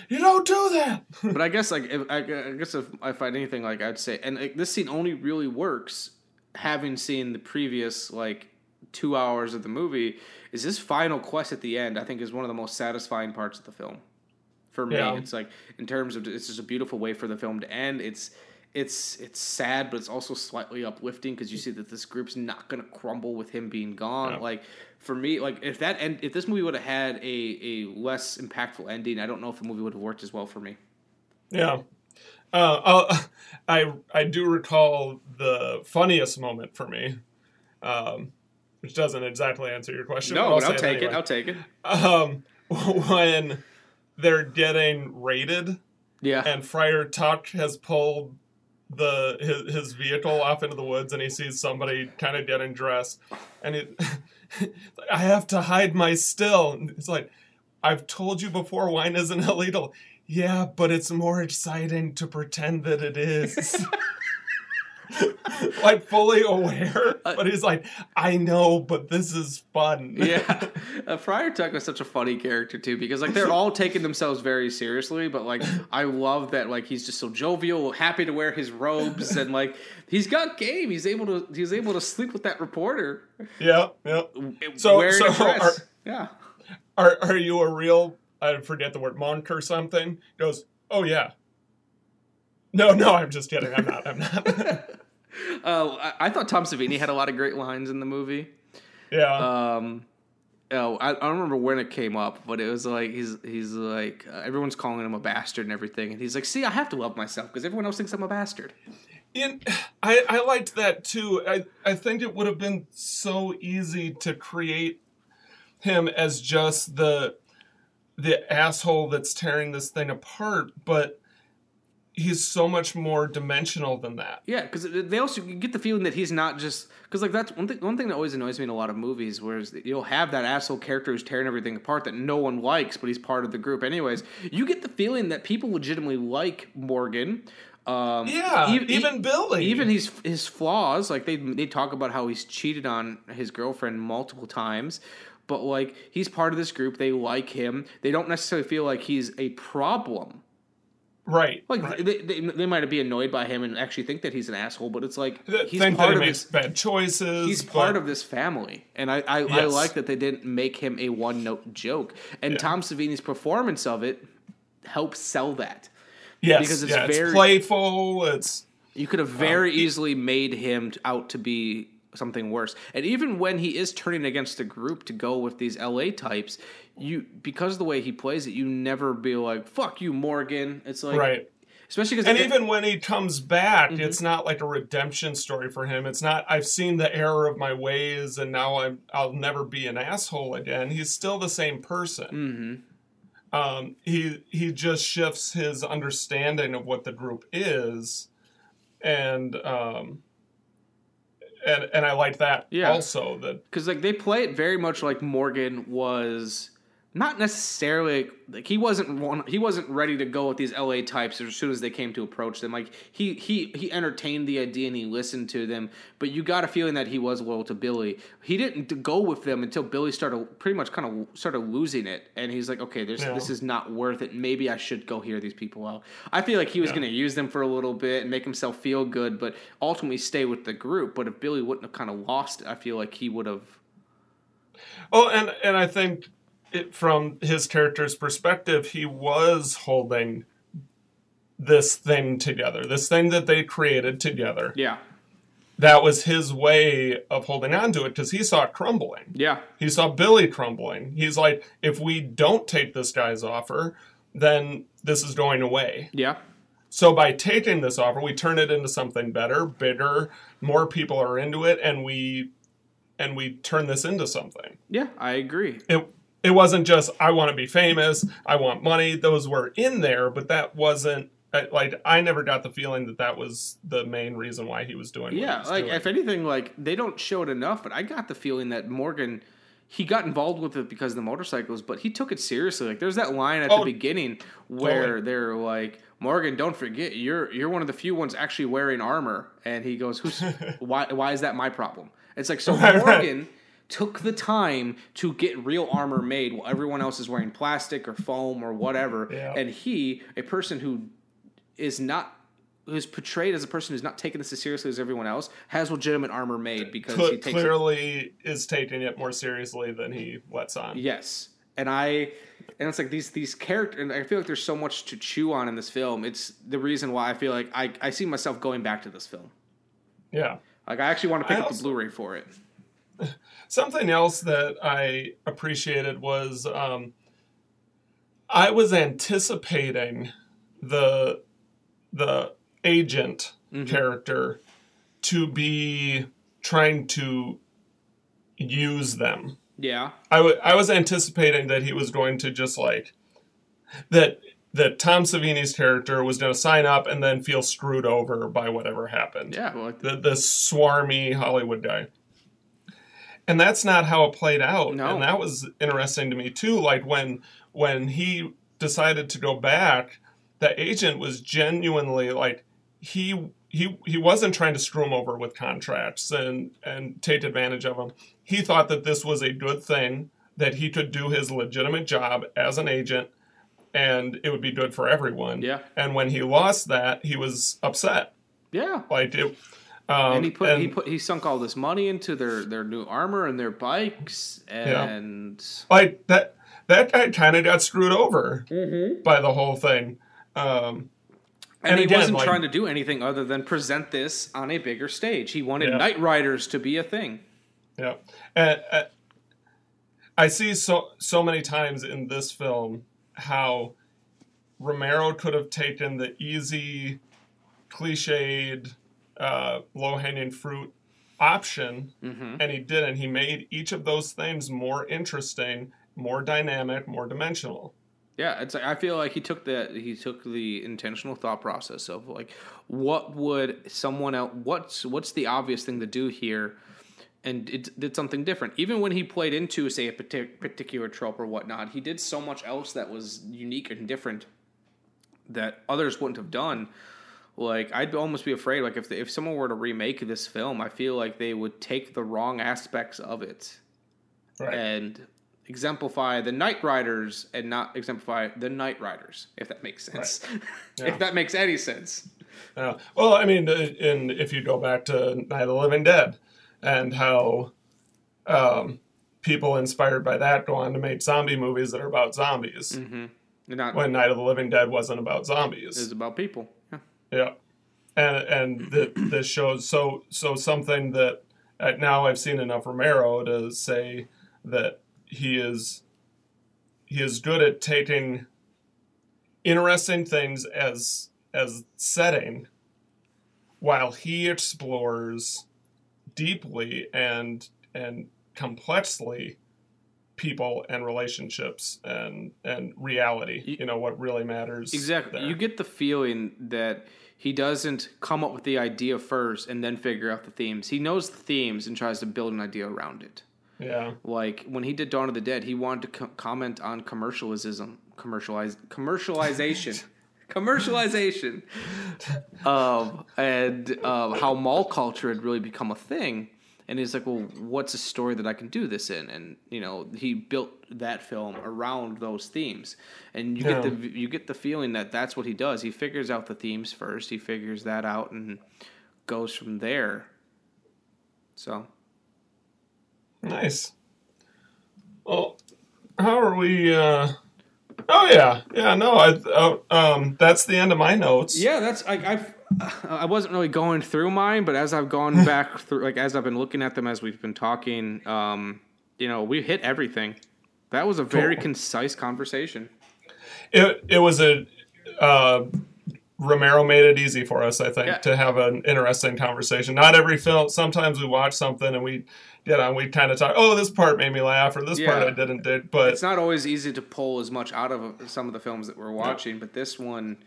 you don't do that. [LAUGHS] but I guess like if, I, I guess if I find anything like I'd say, and like, this scene only really works having seen the previous like two hours of the movie. Is this final quest at the end? I think is one of the most satisfying parts of the film. For me, Yeah. it's like in terms of it's just a beautiful way for the film to end. It's it's it's sad, but it's also slightly uplifting because you see that this group's not going to crumble with him being gone. Yeah. Like for me, like if that end, if this movie would have had a a less impactful ending, I don't know if the movie would have worked as well for me. Yeah. Uh, I'll- [LAUGHS] I I do recall the funniest moment for me, um, which doesn't exactly answer your question. No, but say I'll take it. anyway. I'll take it. Um, [LAUGHS] when they're getting raided, yeah, and Friar Tuck has pulled the his, his vehicle off into the woods, and he sees somebody kind of getting dressed, and it, [LAUGHS] [LAUGHS] I have to hide my still. It's like I've told you before, wine isn't [LAUGHS] illegal. Yeah, but it's more exciting to pretend that it is. [LAUGHS] [LAUGHS] like fully aware, but he's like, I know, but this is fun. [LAUGHS] yeah, [LAUGHS] uh, Friar Tuck was such a funny character too because like they're all taking themselves very seriously, but like I love that like he's just so jovial, happy to wear his robes, and like he's got game. He's able to he's able to sleep with that reporter. Yeah, yeah. So, wearing so are, yeah. Are are you a real? I forget the word monk or something. He goes, oh yeah. No, no, I'm just kidding. I'm not. I'm not. [LAUGHS] Uh, I, I thought Tom Savini had a lot of great lines in the movie. Yeah. Um. Oh, I, I don't remember when it came up, but it was like he's he's like uh, everyone's calling him a bastard and everything, and he's like, "See, I have to love myself because everyone else thinks I'm a bastard." In, I, I liked that too. I, I think it would have been so easy to create him as just the the asshole that's tearing this thing apart, but he's so much more dimensional than that. Yeah, because they also get the feeling that he's not just because like that's one thing. One thing that always annoys me in a lot of movies, whereas you'll have that asshole character who's tearing everything apart that no one likes, but he's part of the group anyways. You get the feeling that people legitimately like Morgan. Um, Yeah, even Billy. even his his flaws. Like they they talk about how he's cheated on his girlfriend multiple times. But like he's part of this group, they like him. They don't necessarily feel like he's a problem. Right. Like right. they, they, they might be annoyed by him and actually think that he's an asshole, but it's like he's part he of makes this. bad choices. He's part of this family, and I I, I like that they didn't make him a one note joke. And Tom Savini's performance of it helps sell that. Yes, because it's yeah, it's very playful. It's you could have very uh, easily made him out to be something worse. And even when he is turning against the group to go with these LA types, you because of the way he plays it, you never be like "fuck you, Morgan." It's like right. especially because And even when he comes back, it's not like a redemption story for him. It's not I've seen the error of my ways and now I'm I'll never be an asshole again. He's still the same person. hmm Um, he he just shifts his understanding of what the group is, and um, and and I like that Yeah. also that because like they play it very much like Morgan was not necessarily like he wasn't one, he wasn't ready to go with these LA types as soon as they came to approach them. Like he he he entertained the idea and he listened to them, but you got a feeling that he was loyal to Billy. He didn't go with them until Billy started pretty much kind of started losing it, and he's like, okay, Yeah. this is not worth it. Maybe I should go hear these people out. I feel like he was Yeah. going to use them for a little bit and make himself feel good, but ultimately stay with the group. But if Billy wouldn't have kind of lost, it, I feel like he would have. Oh, and and I think it, from his character's perspective, he was holding this thing together, this thing that they created together. Yeah. That was his way of holding on to it because he saw it crumbling. Yeah. He saw Billy crumbling. He's like, if we don't take this guy's offer, then this is going away. Yeah. So by taking this offer, we turn it into something better, bigger, more people are into it, and we and we turn this into something. Yeah, I agree. It it wasn't just I want to be famous, I want money. Those were in there, but that wasn't like I never got the feeling that that was the main reason why he was doing. Yeah, was like doing. if anything, like they don't show it enough, but I got the feeling that Morgan, he got involved with it because of the motorcycles, but he took it seriously. Like there's that line at Oh, the beginning where totally. they're like, Morgan, don't forget, you're you're one of the few ones actually wearing armor, and he goes, Who's [LAUGHS] why why is that my problem? It's like so. Morgan. Took the time to get real armor made while everyone else is wearing plastic or foam or whatever. Yeah. And he, a person who is not who's portrayed as a person who's not taking this as seriously as everyone else has legitimate armor made because Cle- he takes clearly is taking it more seriously than he lets on. yes and i and it's like these these characters and i feel like there's so much to chew on in this film it's the reason why i feel like i, I see myself going back to this film Yeah. like i actually want to pick I up also- the blu-ray for it [LAUGHS] Something else that I appreciated was um, I was anticipating the the agent Mm-hmm. character to be trying to use them. yeah I w- I was anticipating that he was going to just like that that Tom Savini's character was going to sign up and then feel screwed over by whatever happened. yeah well, The the swarmy Hollywood guy. And that's not how it played out. No. And that was interesting to me too. Like when when he decided to go back, the agent was genuinely like he he he wasn't trying to screw him over with contracts and and take advantage of him. He thought that this was a good thing that he could do his legitimate job as an agent and it would be good for everyone. Yeah. And when he lost that, he was upset. yeah Like it um, and he put he put he sunk all this money into their their new armor and their bikes and like that that guy kind of got screwed over Mm-hmm. by the whole thing. Um, And, he again, wasn't like- trying to do anything other than present this on a bigger stage. He wanted Yeah. Knightriders to be a thing. Yeah, and uh, I see so so many times in this film how Romero could have taken the easy, cliched, uh, low hanging fruit option, Mm-hmm. and he didn't. He made each of those things more interesting, more dynamic, more dimensional. Yeah, it's. I feel like he took the he took the intentional thought process of like, what would someone else? What's what's the obvious thing to do here? And it did something different. Even when he played into, say, a partic- particular trope or whatnot, he did so much else that was unique and different that others wouldn't have done. Like I'd almost be afraid, like if if someone were to remake this film, I feel like they would take the wrong aspects of it Right. and exemplify the Knightriders and not exemplify the Knightriders, if that makes sense. [LAUGHS] Yeah. if that makes any sense. Yeah. Well, I mean, uh, in if you go back to Night of the Living Dead, and how um, people inspired by that go on to make zombie movies that are about zombies, Mm-hmm. Not when Night of the Living Dead wasn't about zombies. is about people. Yeah. Yeah, and and the, this shows so so something that uh, now I've seen enough Romero to say that he is he is good at taking interesting things as as setting while he explores deeply and and complexly people and relationships and and reality. You know what really matters. Exactly. You get the feeling that he doesn't come up with the idea first and then figure out the themes. He knows the themes and tries to build an idea around it. Yeah. Like when he did Dawn of the Dead, he wanted to co- comment on commercialism, commercialize, commercialization, [LAUGHS] commercialization, um, and um, how mall culture had really become a thing. And he's like, well, what's a story that I can do this in? And you know, he built that film around those themes, and you get the you get the feeling that that's what he does. He figures out the themes first. He figures that out and goes from there. So Nice. Well, how are we? uh Oh yeah, yeah. No, I. Oh, um, that's the end of my notes. Yeah, that's like I've I wasn't really going through mine, but as I've gone [LAUGHS] back through, like as I've been looking at them as we've been talking, um, you know, we hit everything. That was a very Cool. concise conversation. It it was a. Uh, Romero made it easy for us, I think, Yeah. to have an interesting conversation. Not every film. Sometimes we watch something and we get on. We kind of talk. Oh, this part made me laugh, or this part I didn't did. But it's not always easy to pull as much out of some of the films that we're watching, but this one,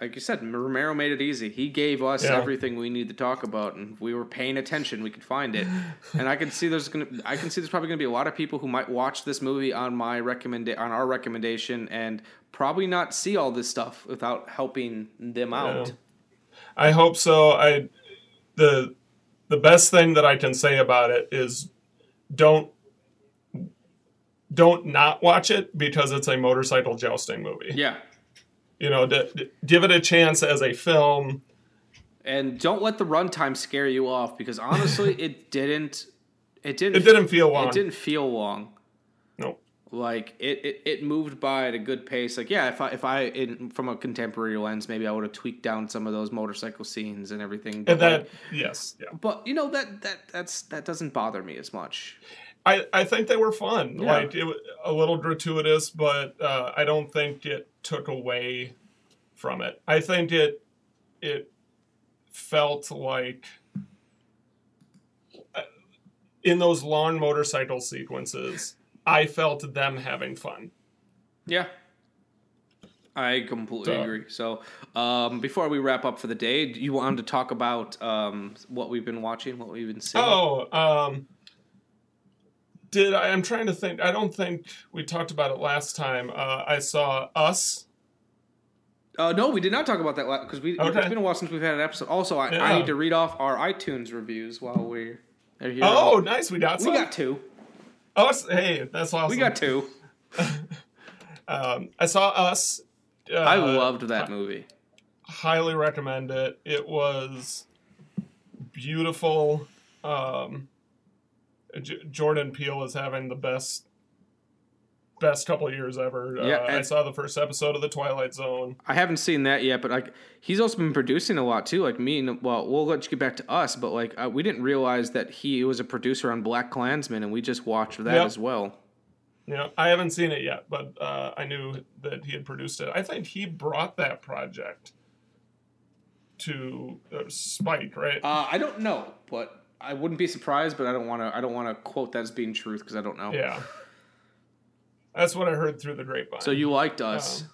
like you said, Romero made it easy. He gave us Yeah. everything we need to talk about, and if we were paying attention, we could find it. [LAUGHS] and I can see there's gonna, I can see there's probably gonna be a lot of people who might watch this movie on my recommend on our recommendation, and probably not see all this stuff without helping them out. Yeah. I hope so. I the the best thing that I can say about it is don't don't not watch it because it's a motorcycle jousting movie. Yeah. You know, d- d- give it a chance as a film. And don't let the runtime scare you off because honestly, [LAUGHS] it didn't. It didn't. It didn't feel long. It didn't feel long. Nope. Like it, it, it moved by at a good pace. Like yeah, if I if I in, from a contemporary lens, maybe I would have tweaked down some of those motorcycle scenes and everything. And that like- yes, yeah. but you know that that that's that doesn't bother me as much. I, I think they were fun. Yeah. Like it was a little gratuitous, but uh, I don't think it took away from it. I think it it felt like uh, in those long motorcycle sequences, I felt them having fun. Yeah. I completely So- agree. So, um, before we wrap up for the day, do you wanted to talk about um, what we've been watching, what we've been seeing? Oh, um, did I? I'm trying to think. I don't think we talked about it last time. Uh, I saw Us. Uh, no, we did not talk about that last because we Okay. it's been a while since we've had an episode. Also, I, I need to read off our iTunes reviews while we are here. Oh, nice. We got we got two. Oh, hey, that's awesome. We got two. [LAUGHS] Um, I saw Us. Uh, I loved that movie. Highly recommend it. It was beautiful. Um, J- Jordan Peele is having the best best couple of years ever. Yeah, uh, I saw the first episode of The Twilight Zone. I haven't seen that yet, but like he's also been producing a lot too. Like me, and well, we'll let you get back to us, but like uh, we didn't realize that he was a producer on BlacKkKlansman, and we just watched that Yep. as well. Yeah, I haven't seen it yet, but uh, I knew that he had produced it. I think he brought that project to uh, Spike, right? Uh, I don't know, but I wouldn't be surprised. But I don't want to. I don't want to quote that as being truth because I don't know. Yeah. That's what I heard through the grapevine. So you liked us. Um,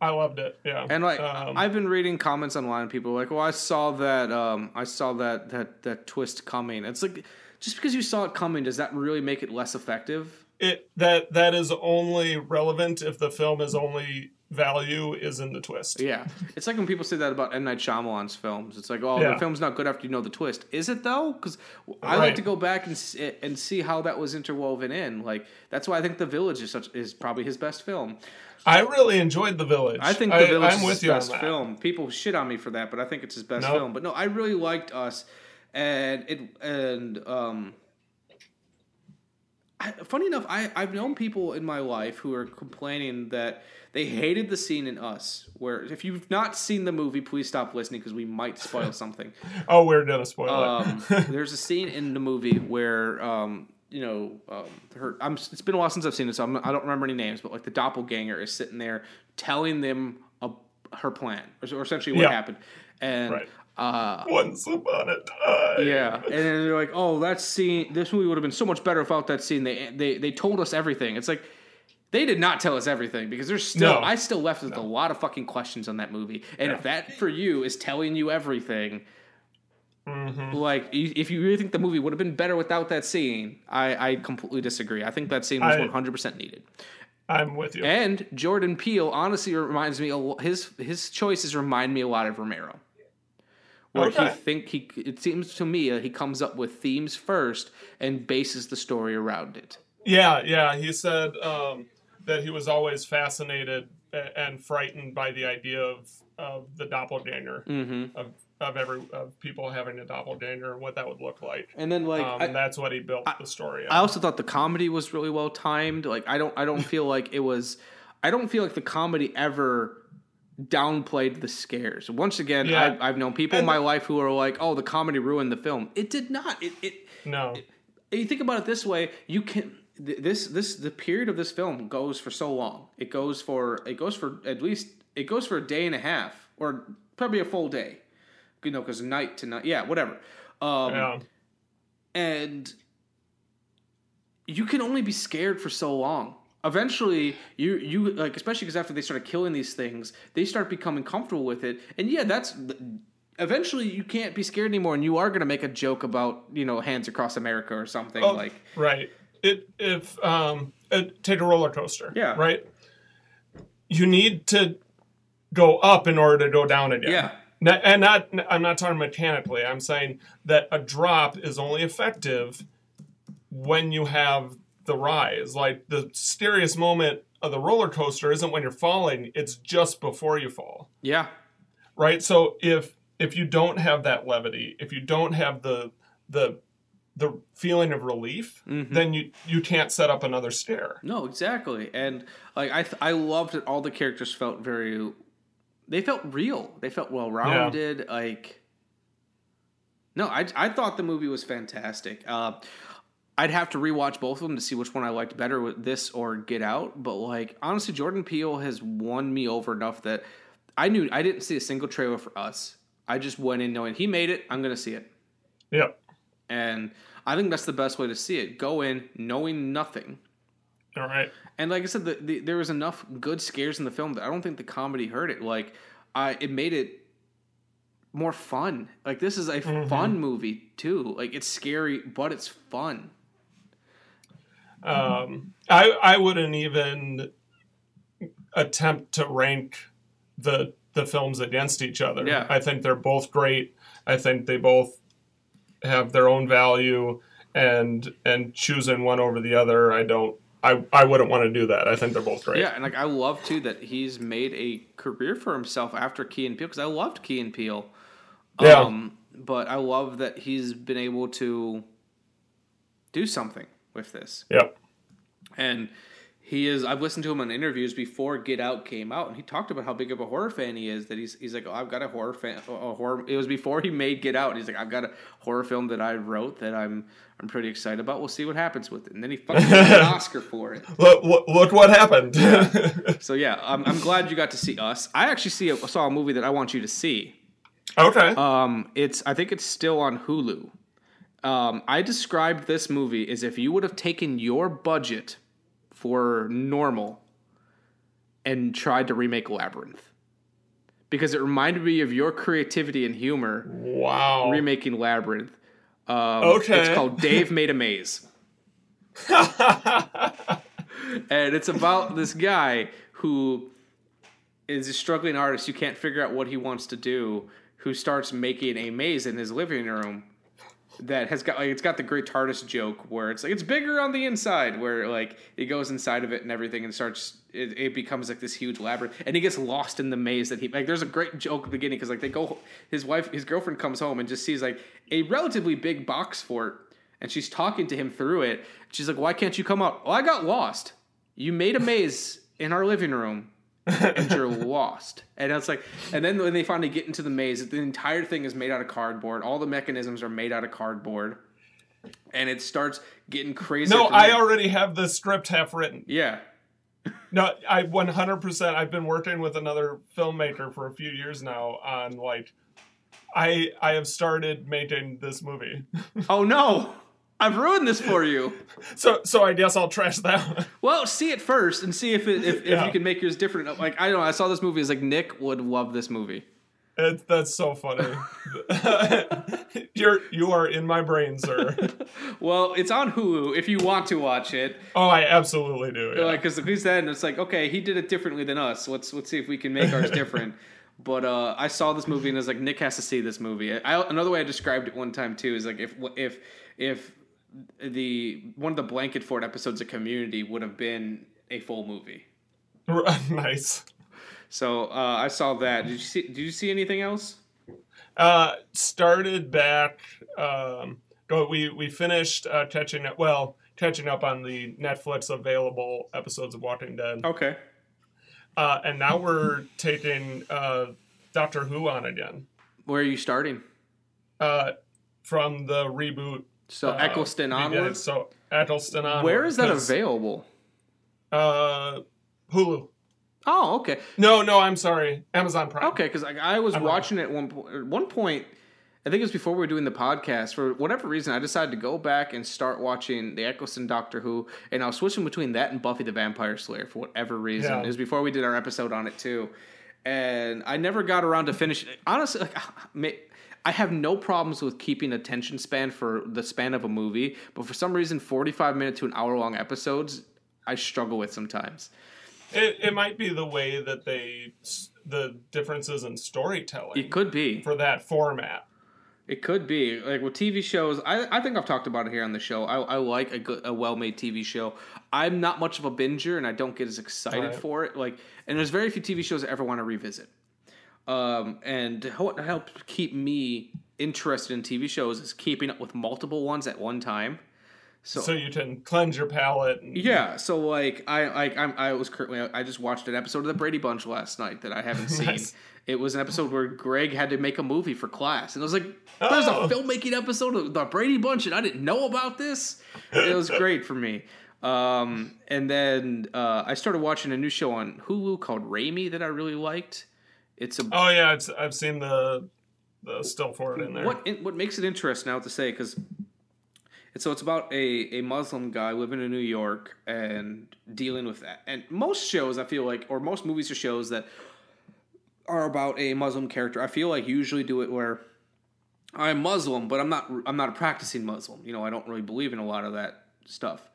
I loved it. Yeah. And like Um, I've been reading comments online, people are like, "Well, I saw that. Um, I saw that that that twist coming." It's like just because you saw it coming, does that really make it less effective? it that that is only relevant if the film is only value is in the twist. Yeah, it's like when people say that about M Night Shyamalan's films. It's like, oh, Yeah. the film's not good after you know the twist. Is it though? Because I Right. like to go back and see, and see how that was interwoven in. Like that's why I think The Village is such is probably his best film. I really enjoyed The Village. I think The Village I'm is with his you best film. People shit on me for that, but I think it's his best Nope. film. But no, I really liked Us, and it and um. I, funny enough, I, I've known people in my life who are complaining that they hated the scene in Us. Where if you've not seen the movie, please stop listening because we might spoil [LAUGHS] something. Oh, we're gonna spoil Um, it. [LAUGHS] there's a scene in the movie where um, you know um, her. I'm, it's been a while since I've seen it, so I'm, I don't remember any names. But like the doppelganger is sitting there telling them a, her plan, or, or essentially what Yeah. happened, and Right. Uh, Once upon a time. yeah, and then they're like, "Oh, that scene. This movie would have been so much better without that scene." They they they told us everything. It's like they did not tell us everything because there's still No. I still left with a lot of fucking questions on that movie. And if that for you is telling you everything, Mhm. like if you really think the movie would have been better without that scene, I I completely disagree. I think that scene was 100 percent needed. I'm with you. And Jordan Peele honestly reminds me his his choices remind me a lot of Romero. Where he Okay. think he it seems to me that he comes up with themes first and bases the story around it. Yeah, yeah. He said um, that he was always fascinated and frightened by the idea of, of the doppelganger Mhm. of of every of people having a doppelganger and what that would look like. And then like um, I- and that's what he built the story. I also thought the comedy was really well timed. Like I don't I don't [LAUGHS] feel like it was I don't feel like the comedy ever downplayed the scares. Once again, Yeah. I, I've known people in And- my life who are like, "Oh, the comedy ruined the film." It did not. It, it no. you think about it this way, you can this this the period of this film goes for so long. It goes for it goes for at least it goes for a day and a half or probably a full day. You know, because night to night, yeah, whatever. Um, Yeah. and you can only be scared for so long. Eventually, you you like especially because after they started killing these things, they start becoming comfortable with it. And yeah, that's eventually you can't be scared anymore, and you are going to make a joke about you know hands across America or something Oh, like right. It if um it, take a roller coaster. Yeah. Right. You need to go up in order to go down again. Yeah. And not I'm not talking mechanically. I'm saying that a drop is only effective when you have the rise. Like the scariest moment of the roller coaster isn't when you're falling, it's just before you fall. yeah. Right? So if if you don't have that levity, if you don't have the the the feeling of relief, Mhm. then you you can't set up another stare. No, exactly. And like I th- I loved that all the characters felt very they felt real. They felt well rounded. Like No, I I thought the movie was fantastic. Uh I'd have to rewatch both of them to see which one I liked better with this or Get Out, but like honestly Jordan Peele has won me over enough that I knew I didn't see a single trailer for us. I just went in knowing he made it, I'm going to see it. Yep. And I think that's the best way to see it. Go in knowing nothing. All right. And like I said, the, the, there was enough good scares in the film that I don't think the comedy hurt it. Like, I it made it more fun. Like this is a Mhm. fun movie too. Like it's scary, but it's fun. Um, I I wouldn't even attempt to rank the the films against each other. Yeah. I think they're both great. I think they both have their own value, and and choosing one over the other, I don't. I, I wouldn't want to do that. I think they're both great. Yeah, and like I love too that he's made a career for himself after Key and Peele because I loved Key and Peele. Yeah. Um, but I love that he's been able to do something with this. Yep. And he is. I've listened to him on interviews before Get Out came out, and he talked about how big of a horror fan he is. That he's he's like, oh, I've got a horror fan, a horror. It was before he made Get Out. And he's like, I've got a horror film that I wrote that I'm I'm pretty excited about. We'll see what happens with it. And then he fucking [LAUGHS] won an Oscar for it. Look, look, look what happened. [LAUGHS] So yeah, I'm, I'm glad you got to see us. I actually see a, saw a movie that I want you to see. Okay. Um, it's I think it's still on Hulu. Um, I described this movie as if you would have taken your budget for normal and tried to remake Labyrinth. Because it reminded me of your creativity and humor. Wow. Remaking Labyrinth. Um, Okay. It's called Dave Made a Maze. [LAUGHS] and it's about this guy who is a struggling artist who can't figure out what he wants to do, who starts making a maze in his living room that has got like it's got the great TARDIS joke where it's like it's bigger on the inside, where like it goes inside of it and everything and starts it, it becomes like this huge labyrinth and he gets lost in the maze that he like. There's a great joke at the beginning because like they go, his wife, his girlfriend comes home and just sees like a relatively big box fort and she's talking to him through it. She's like, "Why can't you come out?" Well, I got lost. You made a maze in our living room and you're [LAUGHS] lost. And it's like, and then when they finally get into the maze, the entire thing is made out of cardboard. All the mechanisms are made out of cardboard, and it starts getting crazy. no, I already have the script half written. Yeah. [LAUGHS] No, I 100%. I've been working with another filmmaker for a few years now on like I I have started making this movie. [LAUGHS] oh no, I've ruined this for you. [LAUGHS] so so I guess I'll trash that one. Well, see it first and see if it, if, if Yeah. you can make yours different. Like I don't know, I saw this movie. It's like Nick would love this movie. It, that's so funny. [LAUGHS] You're you are in my brain, sir. [LAUGHS] Well, it's on Hulu if you want to watch it. Oh, I absolutely do. Yeah. Like, because he said it's like, okay, he did it differently than us. Let's let's see if we can make ours different. But uh, I saw this movie and I was like, Nick has to see this movie. I, another way I described it one time too is like if if if the one of the blanket fort episodes of Community would have been a full movie. [LAUGHS] nice. So uh, I saw that. Did you see? Did you see anything else? Uh, started back. Um, go. We we finished uh, catching up. Well, catching up on the Netflix available episodes of Walking Dead. Okay. Uh, and now we're taking uh, Doctor Who on again. Where are you starting? Uh, from the reboot. So uh, Eccleston onward? So Eccleston on. Where is that available? Uh, Hulu. Oh, okay. No, no, I'm sorry. Amazon Prime. Okay, because I, I was I'm wrong. watching it one. At one point, I think it was before we were doing the podcast. For whatever reason, I decided to go back and start watching the Eccleston Doctor Who, and I was switching between that and Buffy the Vampire Slayer for whatever reason. Yeah. It was before we did our episode on it too, and I never got around to finish. it. Honestly, like, [LAUGHS] I have no problems with keeping attention span for the span of a movie, but for some reason, forty-five minute to an hour-long episodes, I struggle with sometimes. It, it might be the way that they the differences in storytelling. It could be for that format. It could be like with TV shows. I, I think I've talked about it here on the show. I, I like a good, a well made TV show. I'm not much of a binger, and I don't get as excited Right. for it. Like, and there's very few TV shows I ever want to revisit. Um, and what helps keep me interested in TV shows is keeping up with multiple ones at one time. So, So, you can cleanse your palate. And, yeah, so like I like I'm, I was currently I just watched an episode of the Brady Bunch last night that I haven't [LAUGHS] seen. Nice. It was an episode where Greg had to make a movie for class, and I was like, "There's Oh. a filmmaking episode of the Brady Bunch, and I didn't know about this." It was great for me. Um, and then uh, I started watching a new show on Hulu called Ramy that I really liked. It's a Oh yeah, it's, I've seen the the still for it in there. what what makes it interesting now to say because it's so it's about a, a Muslim guy living in New York and dealing with that. And most shows I feel like or most movies or shows that are about a Muslim character, I feel like usually do it where I'm Muslim, but I'm not I'm not a practicing Muslim. You know, I don't really believe in a lot of that stuff.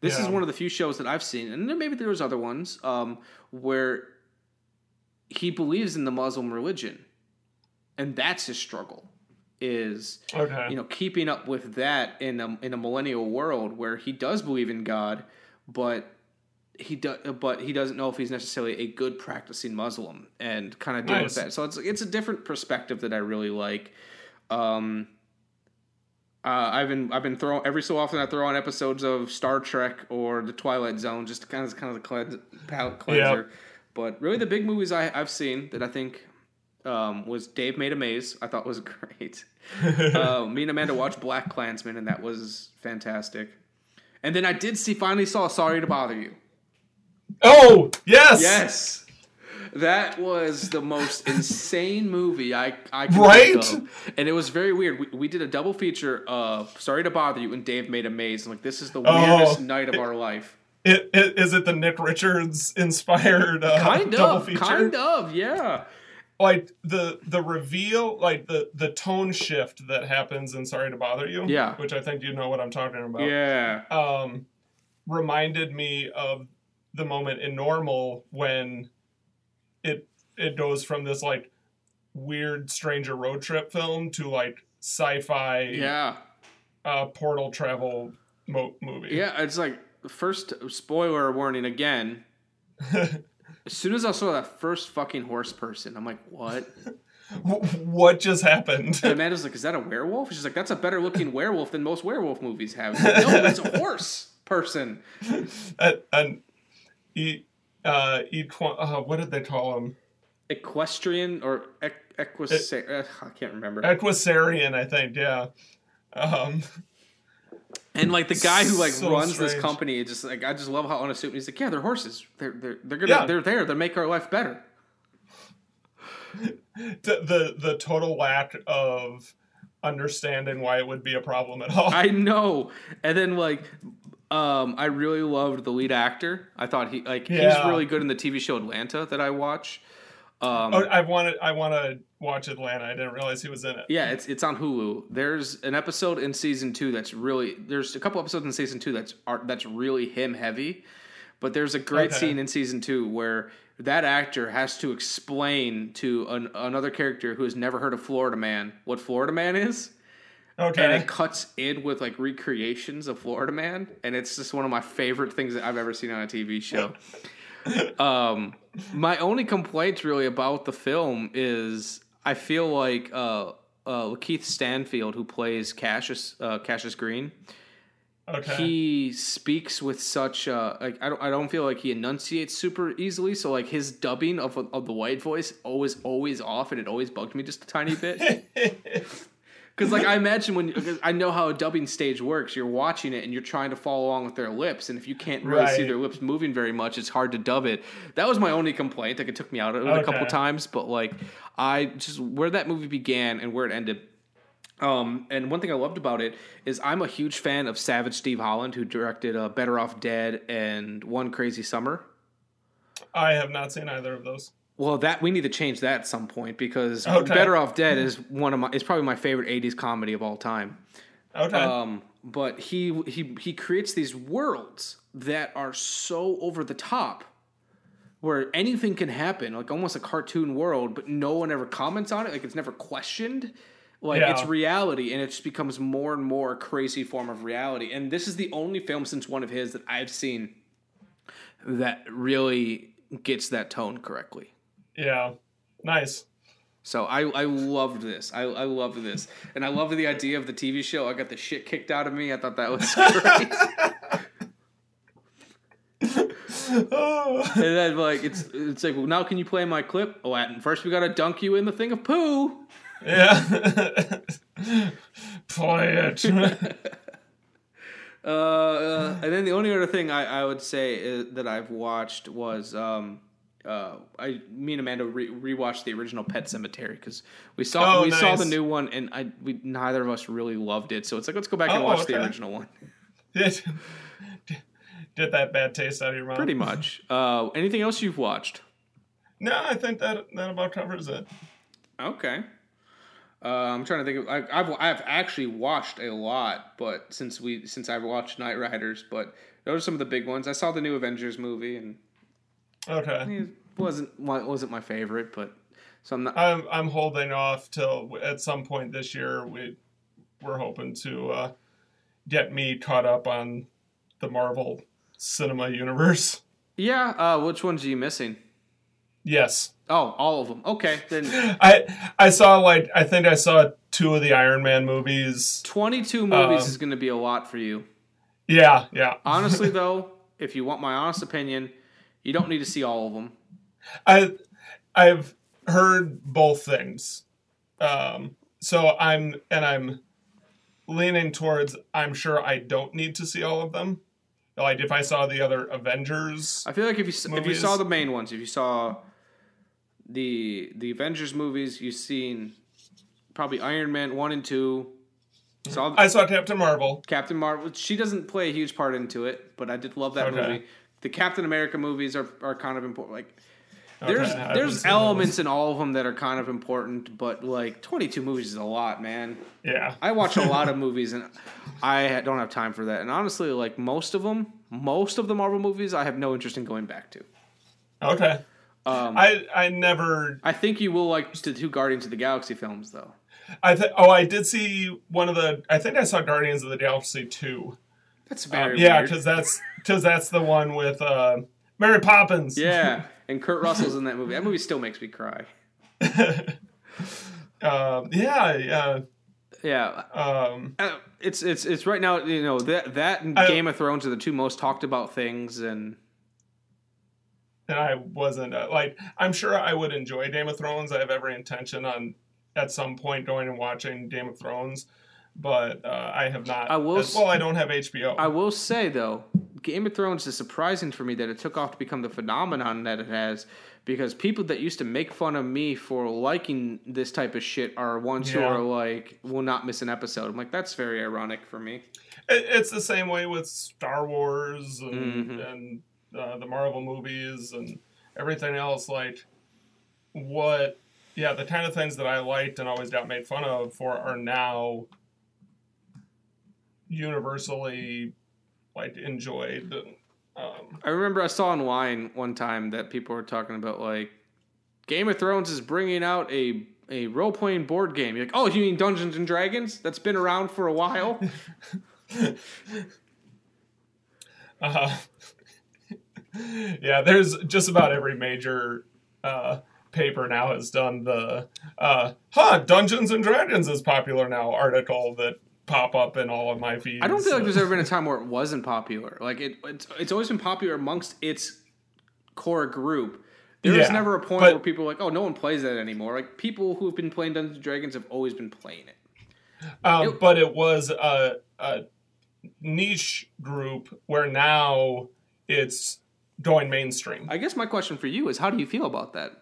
This is one of the few shows that I've seen, and then maybe there's other ones um, where he believes in the Muslim religion, and that's his struggle. Is Okay. you know keeping up with that in a in a millennial world where he does believe in God, but he does but he doesn't know if he's necessarily a good practicing Muslim and kind of deal with that. So it's it's a different perspective that I really like. Um, uh, I've been I've been throwing every so often I throw on episodes of Star Trek or The Twilight Zone just to kind of kind of the cleanse, palate cleanser. But really, the big movies I, I've seen that I think um, was Dave Made a Maze. I thought was [LAUGHS] great. uh, [LAUGHS] me and Amanda watched BlacKkKlansman, and that was fantastic. And then I did see finally saw Sorry to Bother You. Oh yes, Yes. That was the most [LAUGHS] insane movie I I could Right? And it was very weird. We, we did a double feature of Sorry to Bother You and Dave Made a Maze. I'm like, this is the Oh. weirdest night of our life. It, it, is it the Nick Richards inspired uh, Kind double of, feature? kind of, yeah. Like the the reveal, like the the tone shift that happens in Sorry to Bother You. Yeah. which I think you know what I'm talking about. Yeah. um, reminded me of the moment in Normal when it it goes from this like weird stranger road trip film to like sci-fi Yeah. uh, portal travel mo- movie. Yeah, it's like first spoiler warning again. [LAUGHS] as soon as I saw that first fucking horse person, I'm like, what? [LAUGHS] what just happened? And Amanda's like, is that a werewolf? She's like, that's a better looking werewolf than most werewolf movies have. Like, no, it's a horse person. [LAUGHS] and, and e, uh, equ- uh, what did they call him? Equestrian or equ- equus? uh, I can't remember. Equestrian, I think. Yeah. Um, And like the guy who like So runs this company, it just like I just love how unassuming he's like, yeah, they're horses. They're they're they're gonna Yeah. they're there. They make our life better. [LAUGHS] the, the the total lack of understanding why it would be a problem at all. I know. And then like um I really loved the lead actor. I thought he like Yeah. he's really good in the TV show Atlanta that I watch. Um oh, I wanted I want to watch Atlanta. I didn't realize he was in it. Yeah, it's it's on Hulu. There's an episode in season two that's really there's a couple episodes in season two that's are, that's really him heavy, but there's a great Okay. scene in season two where that actor has to explain to an, another character who has never heard of Florida Man what Florida Man is. Okay. And it cuts in with like recreations of Florida Man, and it's just one of my favorite things that I've ever seen on a TV show. [LAUGHS] um, my only complaint really about the film is I feel like uh, uh, Keith Stanfield, who plays Cassius uh, Cassius Green, Okay. he speaks with such uh, like I don't I don't feel like he enunciates super easily. So like his dubbing of of the white voice always always off, and it always bugged me just a tiny bit. [LAUGHS] Because like I imagine when I know how a dubbing stage works, you're watching it and you're trying to follow along with their lips, and if you can't really see their lips moving very much, it's hard to dub it. That was my only complaint. Like it took me out of it a couple times, but like I just where that movie began and where it ended. Um, and one thing I loved about it is I'm a huge fan of Savage Steve Holland, who directed uh, Better Off Dead and One Crazy Summer. I have not seen either of those. Well, that we need to change that at some point because Okay. Better Off Dead is one of my it's probably my favorite '80s comedy of all time. Okay. Um, but he he he creates these worlds that are so over the top, where anything can happen, like almost a cartoon world, but no one ever comments on it. Like it's never questioned. Like Yeah. it's reality, and it just becomes more and more a crazy form of reality. And this is the only film since one of his that I've seen that really gets that tone correctly. Yeah. Nice. So I, I loved this. I, I loved this. And I loved the idea of the TV show. I got the shit kicked out of me. I thought that was [LAUGHS] great. and then like it's it's like well, now can you play my clip? Oh, at- first we gotta dunk you in the thing of poo. Yeah. [LAUGHS] Play it. [LAUGHS] Uh, uh, and then the only other thing I, I would say is, that I've watched was um, uh, I me and Amanda re- rewatched the original Pet Sematary because we saw Oh, we saw the new one and I we neither of us really loved it. So it's like let's go back and Oh, watch the original one. [LAUGHS] Did, did that bad taste out of your mouth? Pretty much. Uh, anything else you've watched? No, I think that that about covers it. Okay. Uh, I'm trying to think of. I, I've I've actually watched a lot, but since we since I've watched Knightriders, but those are some of the big ones. I saw the new Avengers movie, and Okay. it wasn't wasn't my favorite, but so I'm not. I'm I'm holding off till at some point this year we we're hoping to uh, get me caught up on the Marvel cinema universe. Yeah. Uh, which ones are you missing? Yes. Oh, all of them. Okay, then [LAUGHS] I I saw like I think I saw two of the Iron Man movies. 22 movies Um, is going to be a lot for you. Yeah, yeah. Honestly, [LAUGHS] though, if you want my honest opinion, you don't need to see all of them. I I've heard both things. Um so I'm and I'm leaning towards I'm sure I don't need to see all of them. Like if I saw the other Avengers I feel like if you if you saw the main ones, if you saw the the Avengers movies, you've seen probably Iron Man one and two. Saw I saw Captain Marvel. Captain Marvel. She doesn't play a huge part into it, but I did love that Okay. movie. The Captain America movies are, are kind of important. Like there's haven't there's elements in all of them that are kind of important, but like 22 movies is a lot, man. Yeah. I watch a lot of [LAUGHS] movies and I don't have time for that. And honestly, like most of them, most of the Marvel movies, I have no interest in going back to. Okay. Um, I I never I think you will like the two Guardians of the Galaxy films, though. I th- oh I did see one of the I think I saw Guardians of the Galaxy 2. That's Um, very yeah, cuz that's cuz that's the one with uh Mary Poppins. Yeah, [LAUGHS] and Kurt Russell's in that movie. That movie still makes me cry. [LAUGHS] Um yeah, yeah. Yeah, Um uh, it's it's it's right now. You know that that and I- Game of Thrones are the two most talked about things, and and I wasn't uh, like I'm sure I would enjoy Game of Thrones. I have every intention on at some point going and watching Game of Thrones, but uh, I have not. I will as- well, I don't have HBO. I will say though, Game of Thrones is surprising for me that it took off to become the phenomenon that it has, because people that used to make fun of me for liking this type of shit are ones who are like will not miss an episode. I'm like that's very ironic for me. It, it's the same way with Star Wars and, Mhm. and uh, the Marvel movies and everything else. Like, what, yeah, the kind of things that I liked and always got made fun of for are now universally, like, enjoyed. Um, I remember I saw online one time that people were talking about like Game of Thrones is bringing out a a role playing board game. You're like, oh, you mean Dungeons and Dragons? That's been around for a while. [LAUGHS] Uh, [LAUGHS] yeah, there's just about every major uh, paper now has done the uh, huh Dungeons and Dragons is popular now article that pop up in all of my feeds. I don't feel like there's ever been a time where it wasn't popular. Like it, it's, it's always been popular amongst its core group. There was Yeah, never a point but- where people were like, oh, no one plays that anymore. Like people who've been playing Dungeons and Dragons have always been playing it. Um, but it was a, a niche group where now it's going mainstream. I guess my question for you is, how do you feel about that?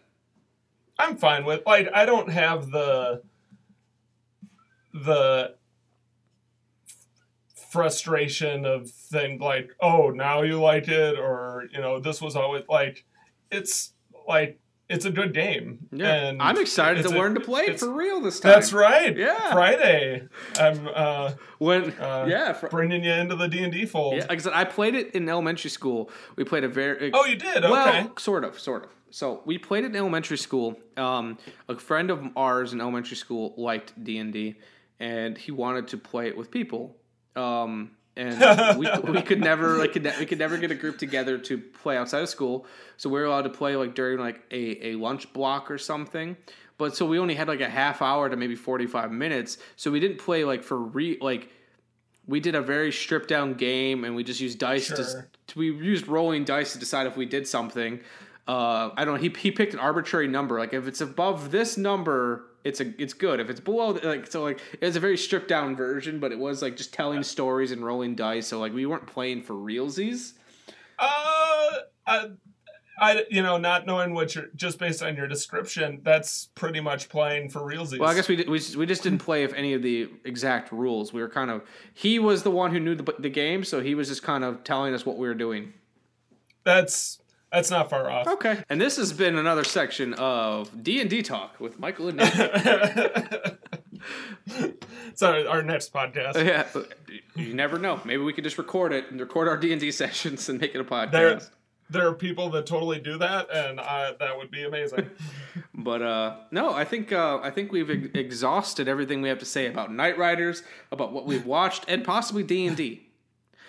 I'm fine with like I don't have the the frustration of thing like oh now you like it or you know this was always like it's like it's a good game Yeah, and I'm excited to a- learn to play it for real this time. that's right Yeah. Friday I'm uh when uh, yeah fr- bringing you into the D and D fold Yeah, like I said, I played it in elementary school. We played a very Oh, you did? Well, Okay. sort of, sort of. So we played it in elementary school. Um, a friend of ours in elementary school liked D and D, and he wanted to play it with people. Um, and we, [LAUGHS] we could never like could ne- we could never get a group together to play outside of school. So we were allowed to play like during like a, a lunch block or something. But so we only had like a half hour to maybe forty five minutes. So we didn't play like for re like we did a very stripped down game and we just used dice to, Sure. to we used rolling dice to decide if we did something uh, i don't know he, he picked an arbitrary number like if it's above this number it's a it's good. If it's below like so like it was a very stripped down version but it was like just telling stories and rolling dice so like we weren't playing for realsies. Uh, I, I, you know, not knowing what you're just based on your description, that's pretty much playing for realsies. well i guess we, did- we, just- we just didn't play if any of the exact rules. We were kind of he was the one who knew the, the game so he was just kind of telling us what we were doing. That's that's not far off. Okay. And this has been another section of D and D talk with Michael and Nick. [LAUGHS] so our next podcast. yeah, you never know. Maybe we could just record it and record our D and D [LAUGHS] sessions and make it a podcast. There, there are people that totally do that, and I, that would be amazing. [LAUGHS] But uh, no, I think uh, I think we've ex- exhausted everything we have to say about Knightriders, about what we've watched, and possibly D and D.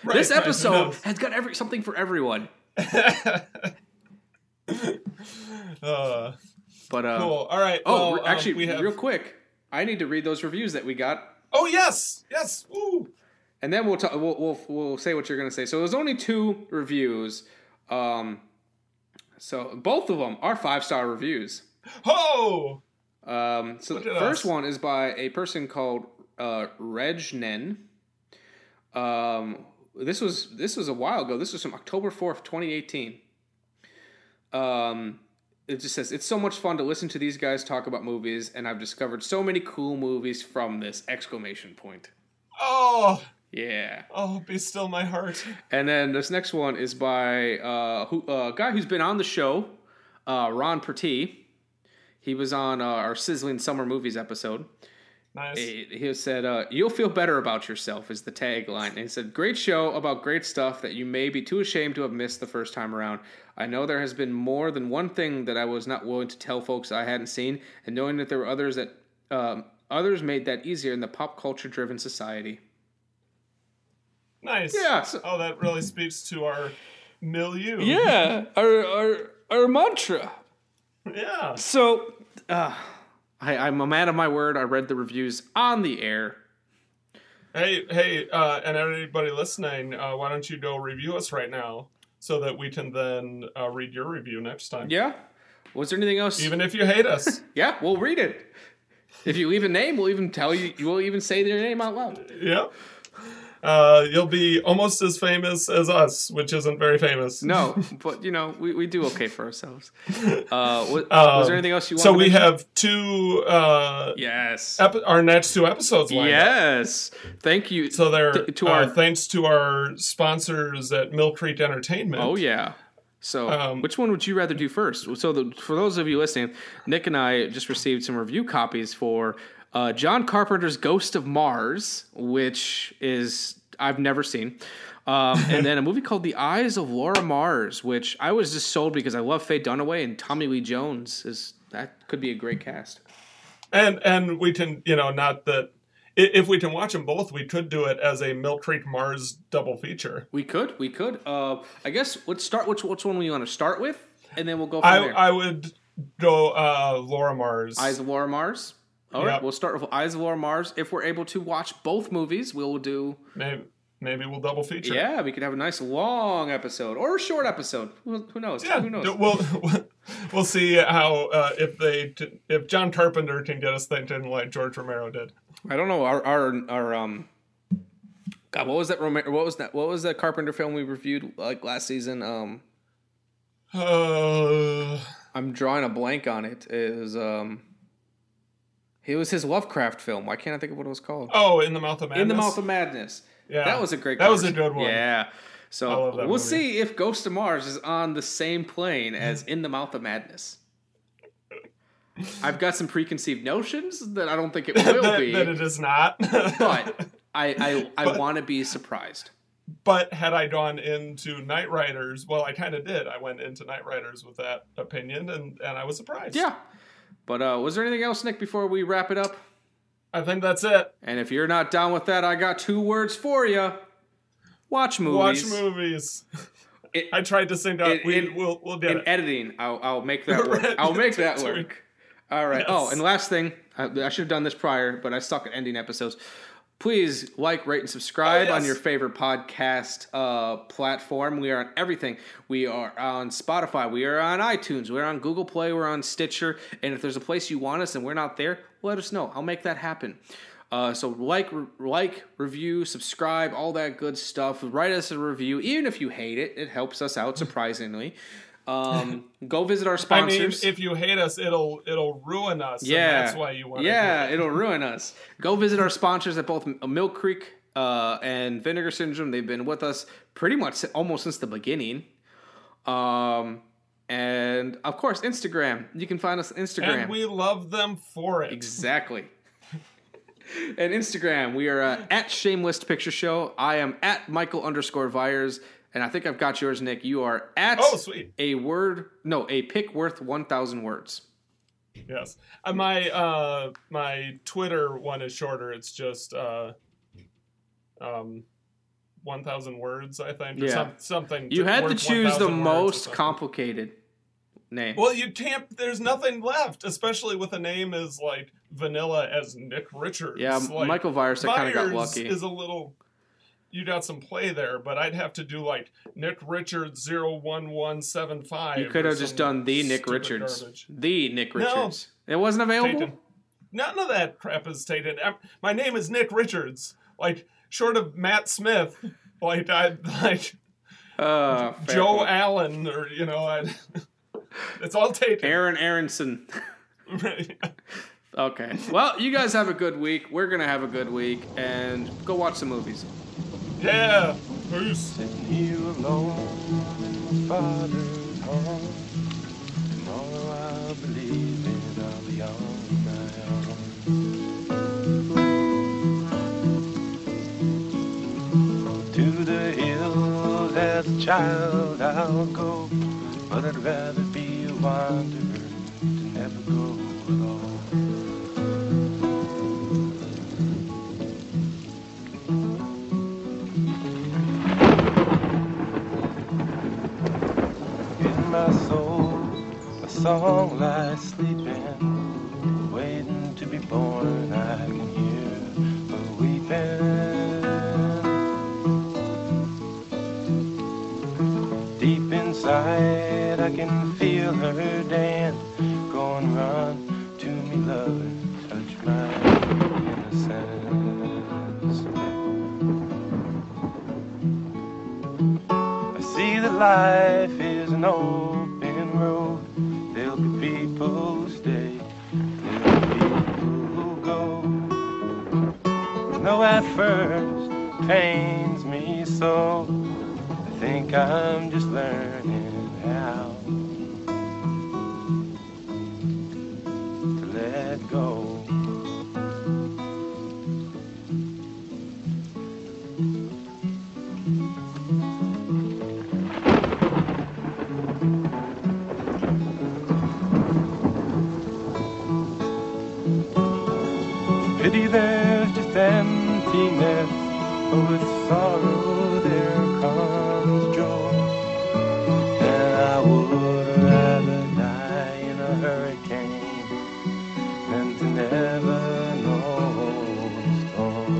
This episode knows? has got every something for everyone. [LAUGHS] Uh, But uh, Cool. All right. Oh, well, um, actually, we have- real quick, I need to read those reviews that we got. oh yes, yes. Woo. and then we'll talk. We'll, we'll we'll say what you're gonna say. So there's only two reviews. Um, so both of them are five star reviews. Oh. Um, so Look the first us. one is by a person called uh, Reg Nen. Um, this was this was a while ago. This was from October fourth, twenty eighteen. Um, it just says it's so much fun to listen to these guys talk about movies, and I've discovered so many cool movies from this exclamation point. Oh. Yeah. Oh, be still my heart. And then this next one is by uh, who, a guy who's been on the show, uh, Ron Pertee. He was on uh, our Sizzling Summer Movies episode. Nice. He, said, uh, You'll feel better about yourself, is the tagline. And he said, Great show about great stuff that you may be too ashamed to have missed the first time around. I know there has been more than one thing that I was not willing to tell folks I hadn't seen, and knowing that there were others that um, others made that easier in the pop culture driven society. Nice. Yeah, oh, that really speaks to our milieu. Yeah, our our our mantra. Yeah. So, uh, I, I'm a man of my word. I read the reviews on the air. Hey, hey, uh, and everybody listening, uh, why don't you go review us right now so that we can then uh, read your review next time? Yeah. Was there anything else? Even if you hate us. [LAUGHS] yeah, we'll read it. If you leave a name, we'll even tell you. We'll even say their name out loud. Yep. Uh, you'll be almost as famous as us, which isn't very famous. No, but you know we, we do okay for ourselves. [LAUGHS] Uh, what, was there Um, anything else you? So wanted we mention? have two. Uh, yes. Epi- our next two episodes. Lined up. Yes. Thank you. So there Th- to uh, our- thanks to our sponsors at Mill Creek Entertainment. Oh yeah. So, Um, which one would you rather do first? So, the, for those of you listening, Nick and I just received some review copies for uh, John Carpenter's Ghost of Mars, which is I've never seen, um, [LAUGHS] and then a movie called The Eyes of Laura Mars, which I was just sold because I love Faye Dunaway and Tommy Lee Jones. Is that could be a great cast? and and we can you know not that if we can watch them both, we could do it as a Mill Creek Mars double feature. We could, we could. Uh, I guess let's start. Which which one we want to start with, and then we'll go from I there. I would go uh, Laura Mars. Eyes of Laura Mars. All right, Yep. we'll start with Eyes of Laura Mars. If we're able to watch both movies, we'll do. Maybe maybe we'll double feature. Yeah, we could have a nice long episode or a short episode. Who, who knows? Yeah, who knows? d- we'll [LAUGHS] we'll see how uh, if they t- if John Carpenter can get us thinking like George Romero did. I don't know. Our our our um. God, what was that? Romero, what was that? What was that Carpenter film we reviewed like last season? Um, Uh, I'm drawing a blank on it. Is um. It was his Lovecraft film. Why can't I think of what it was called? oh, in the mouth of madness. In the Mouth of Madness. Yeah. that was a great. That was a good one. Yeah. So we'll movie. see if Ghost of Mars is on the same plane as [LAUGHS] In the Mouth of Madness. I've got some preconceived notions that I don't think it [LAUGHS] will that, be, that it is not. but I I, I [LAUGHS] But- want to be surprised. But had I gone into Knightriders, well, I kind of did. I went into Knightriders with that opinion, and, and I was surprised. Yeah. But uh, was there anything else, Nick, before we wrap it up? I think that's it. And if you're not down with that, I got two words for you. Watch movies. Watch movies. [LAUGHS] I tried to sing in- we, we'll, we'll get in it. editing, I'll, I'll make [LAUGHS] that work. I'll make that work. All right. Oh, and last thing, I, I should have done this prior, but I suck at ending episodes. Please like, rate, and subscribe Oh, yes. on your favorite podcast uh, platform. We are on everything. We are on Spotify. We are on iTunes. We're on Google Play. We're on Stitcher. And if there's a place you want us and we're not there, let us know. I'll make that happen. Uh, so like, re- like, review, subscribe, all that good stuff. Write us a review, even if you hate it. It helps us out [LAUGHS] surprisingly. Um, [LAUGHS] go visit our sponsors. I mean, if you hate us, it'll it'll ruin us. and yeah, that's why you want. Yeah, it'll ruin [LAUGHS] us. Go visit our sponsors at both Mill Creek uh, and Vinegar Syndrome. They've been with us pretty much almost since the beginning. Um, and of course, Instagram. You can find us on Instagram. and we love them for it. Exactly. [LAUGHS] and Instagram, we are uh, at Shameless Picture Show. I am at Michael underscore Vyers, and I think I've got yours, Nick. You are at Oh, sweet. a word, no, a pick worth one thousand words. Yes. Uh, my uh my Twitter one is shorter. It's just uh um one thousand words, I think. Or Yeah. some, something. You had to choose the 1,000 most complicated name. Well, you can't. There's nothing left, especially with a name as like vanilla as Nick Richards. Yeah, like, Michael Vyers, I kinda got lucky. Is a little. You got some play there, but I'd have to do like Nick Richards zero one one seven five. You could have just done the Nick Richards. The Nick Richards. No. It wasn't available. None of that crap is taken. My name is Nick Richards. Like short of Matt Smith, [LAUGHS] like I like Uh, Joe point. Allen, or you know, I, [LAUGHS] it's all taken. Aaron Aronson. [LAUGHS] okay. Well, you guys have a good week. We're gonna have a good week, and go watch some movies. Yeah. Peace. here alone, father's home. Tomorrow I'll believe in, I'll be on my own. To the hills as a child I'll go, but I'd rather be a wanderer than never go my soul, a song lies sleeping, waiting to be born. I can hear her weeping. Deep inside, I can feel her dance. Go and run to me, lover, touch my innocence. Life is an open road. There'll be people who stay, there'll be people who go. No, at first it pains me so. I think I'm just learning how to let go. Pity there's just emptiness, but with sorrow there comes joy. And I would rather die in a hurricane than to never know storm.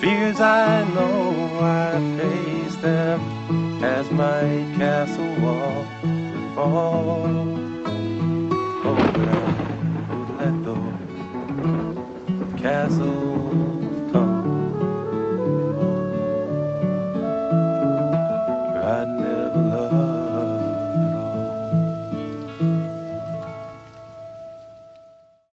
Fears I know I face them as my castle wall would fall. Castle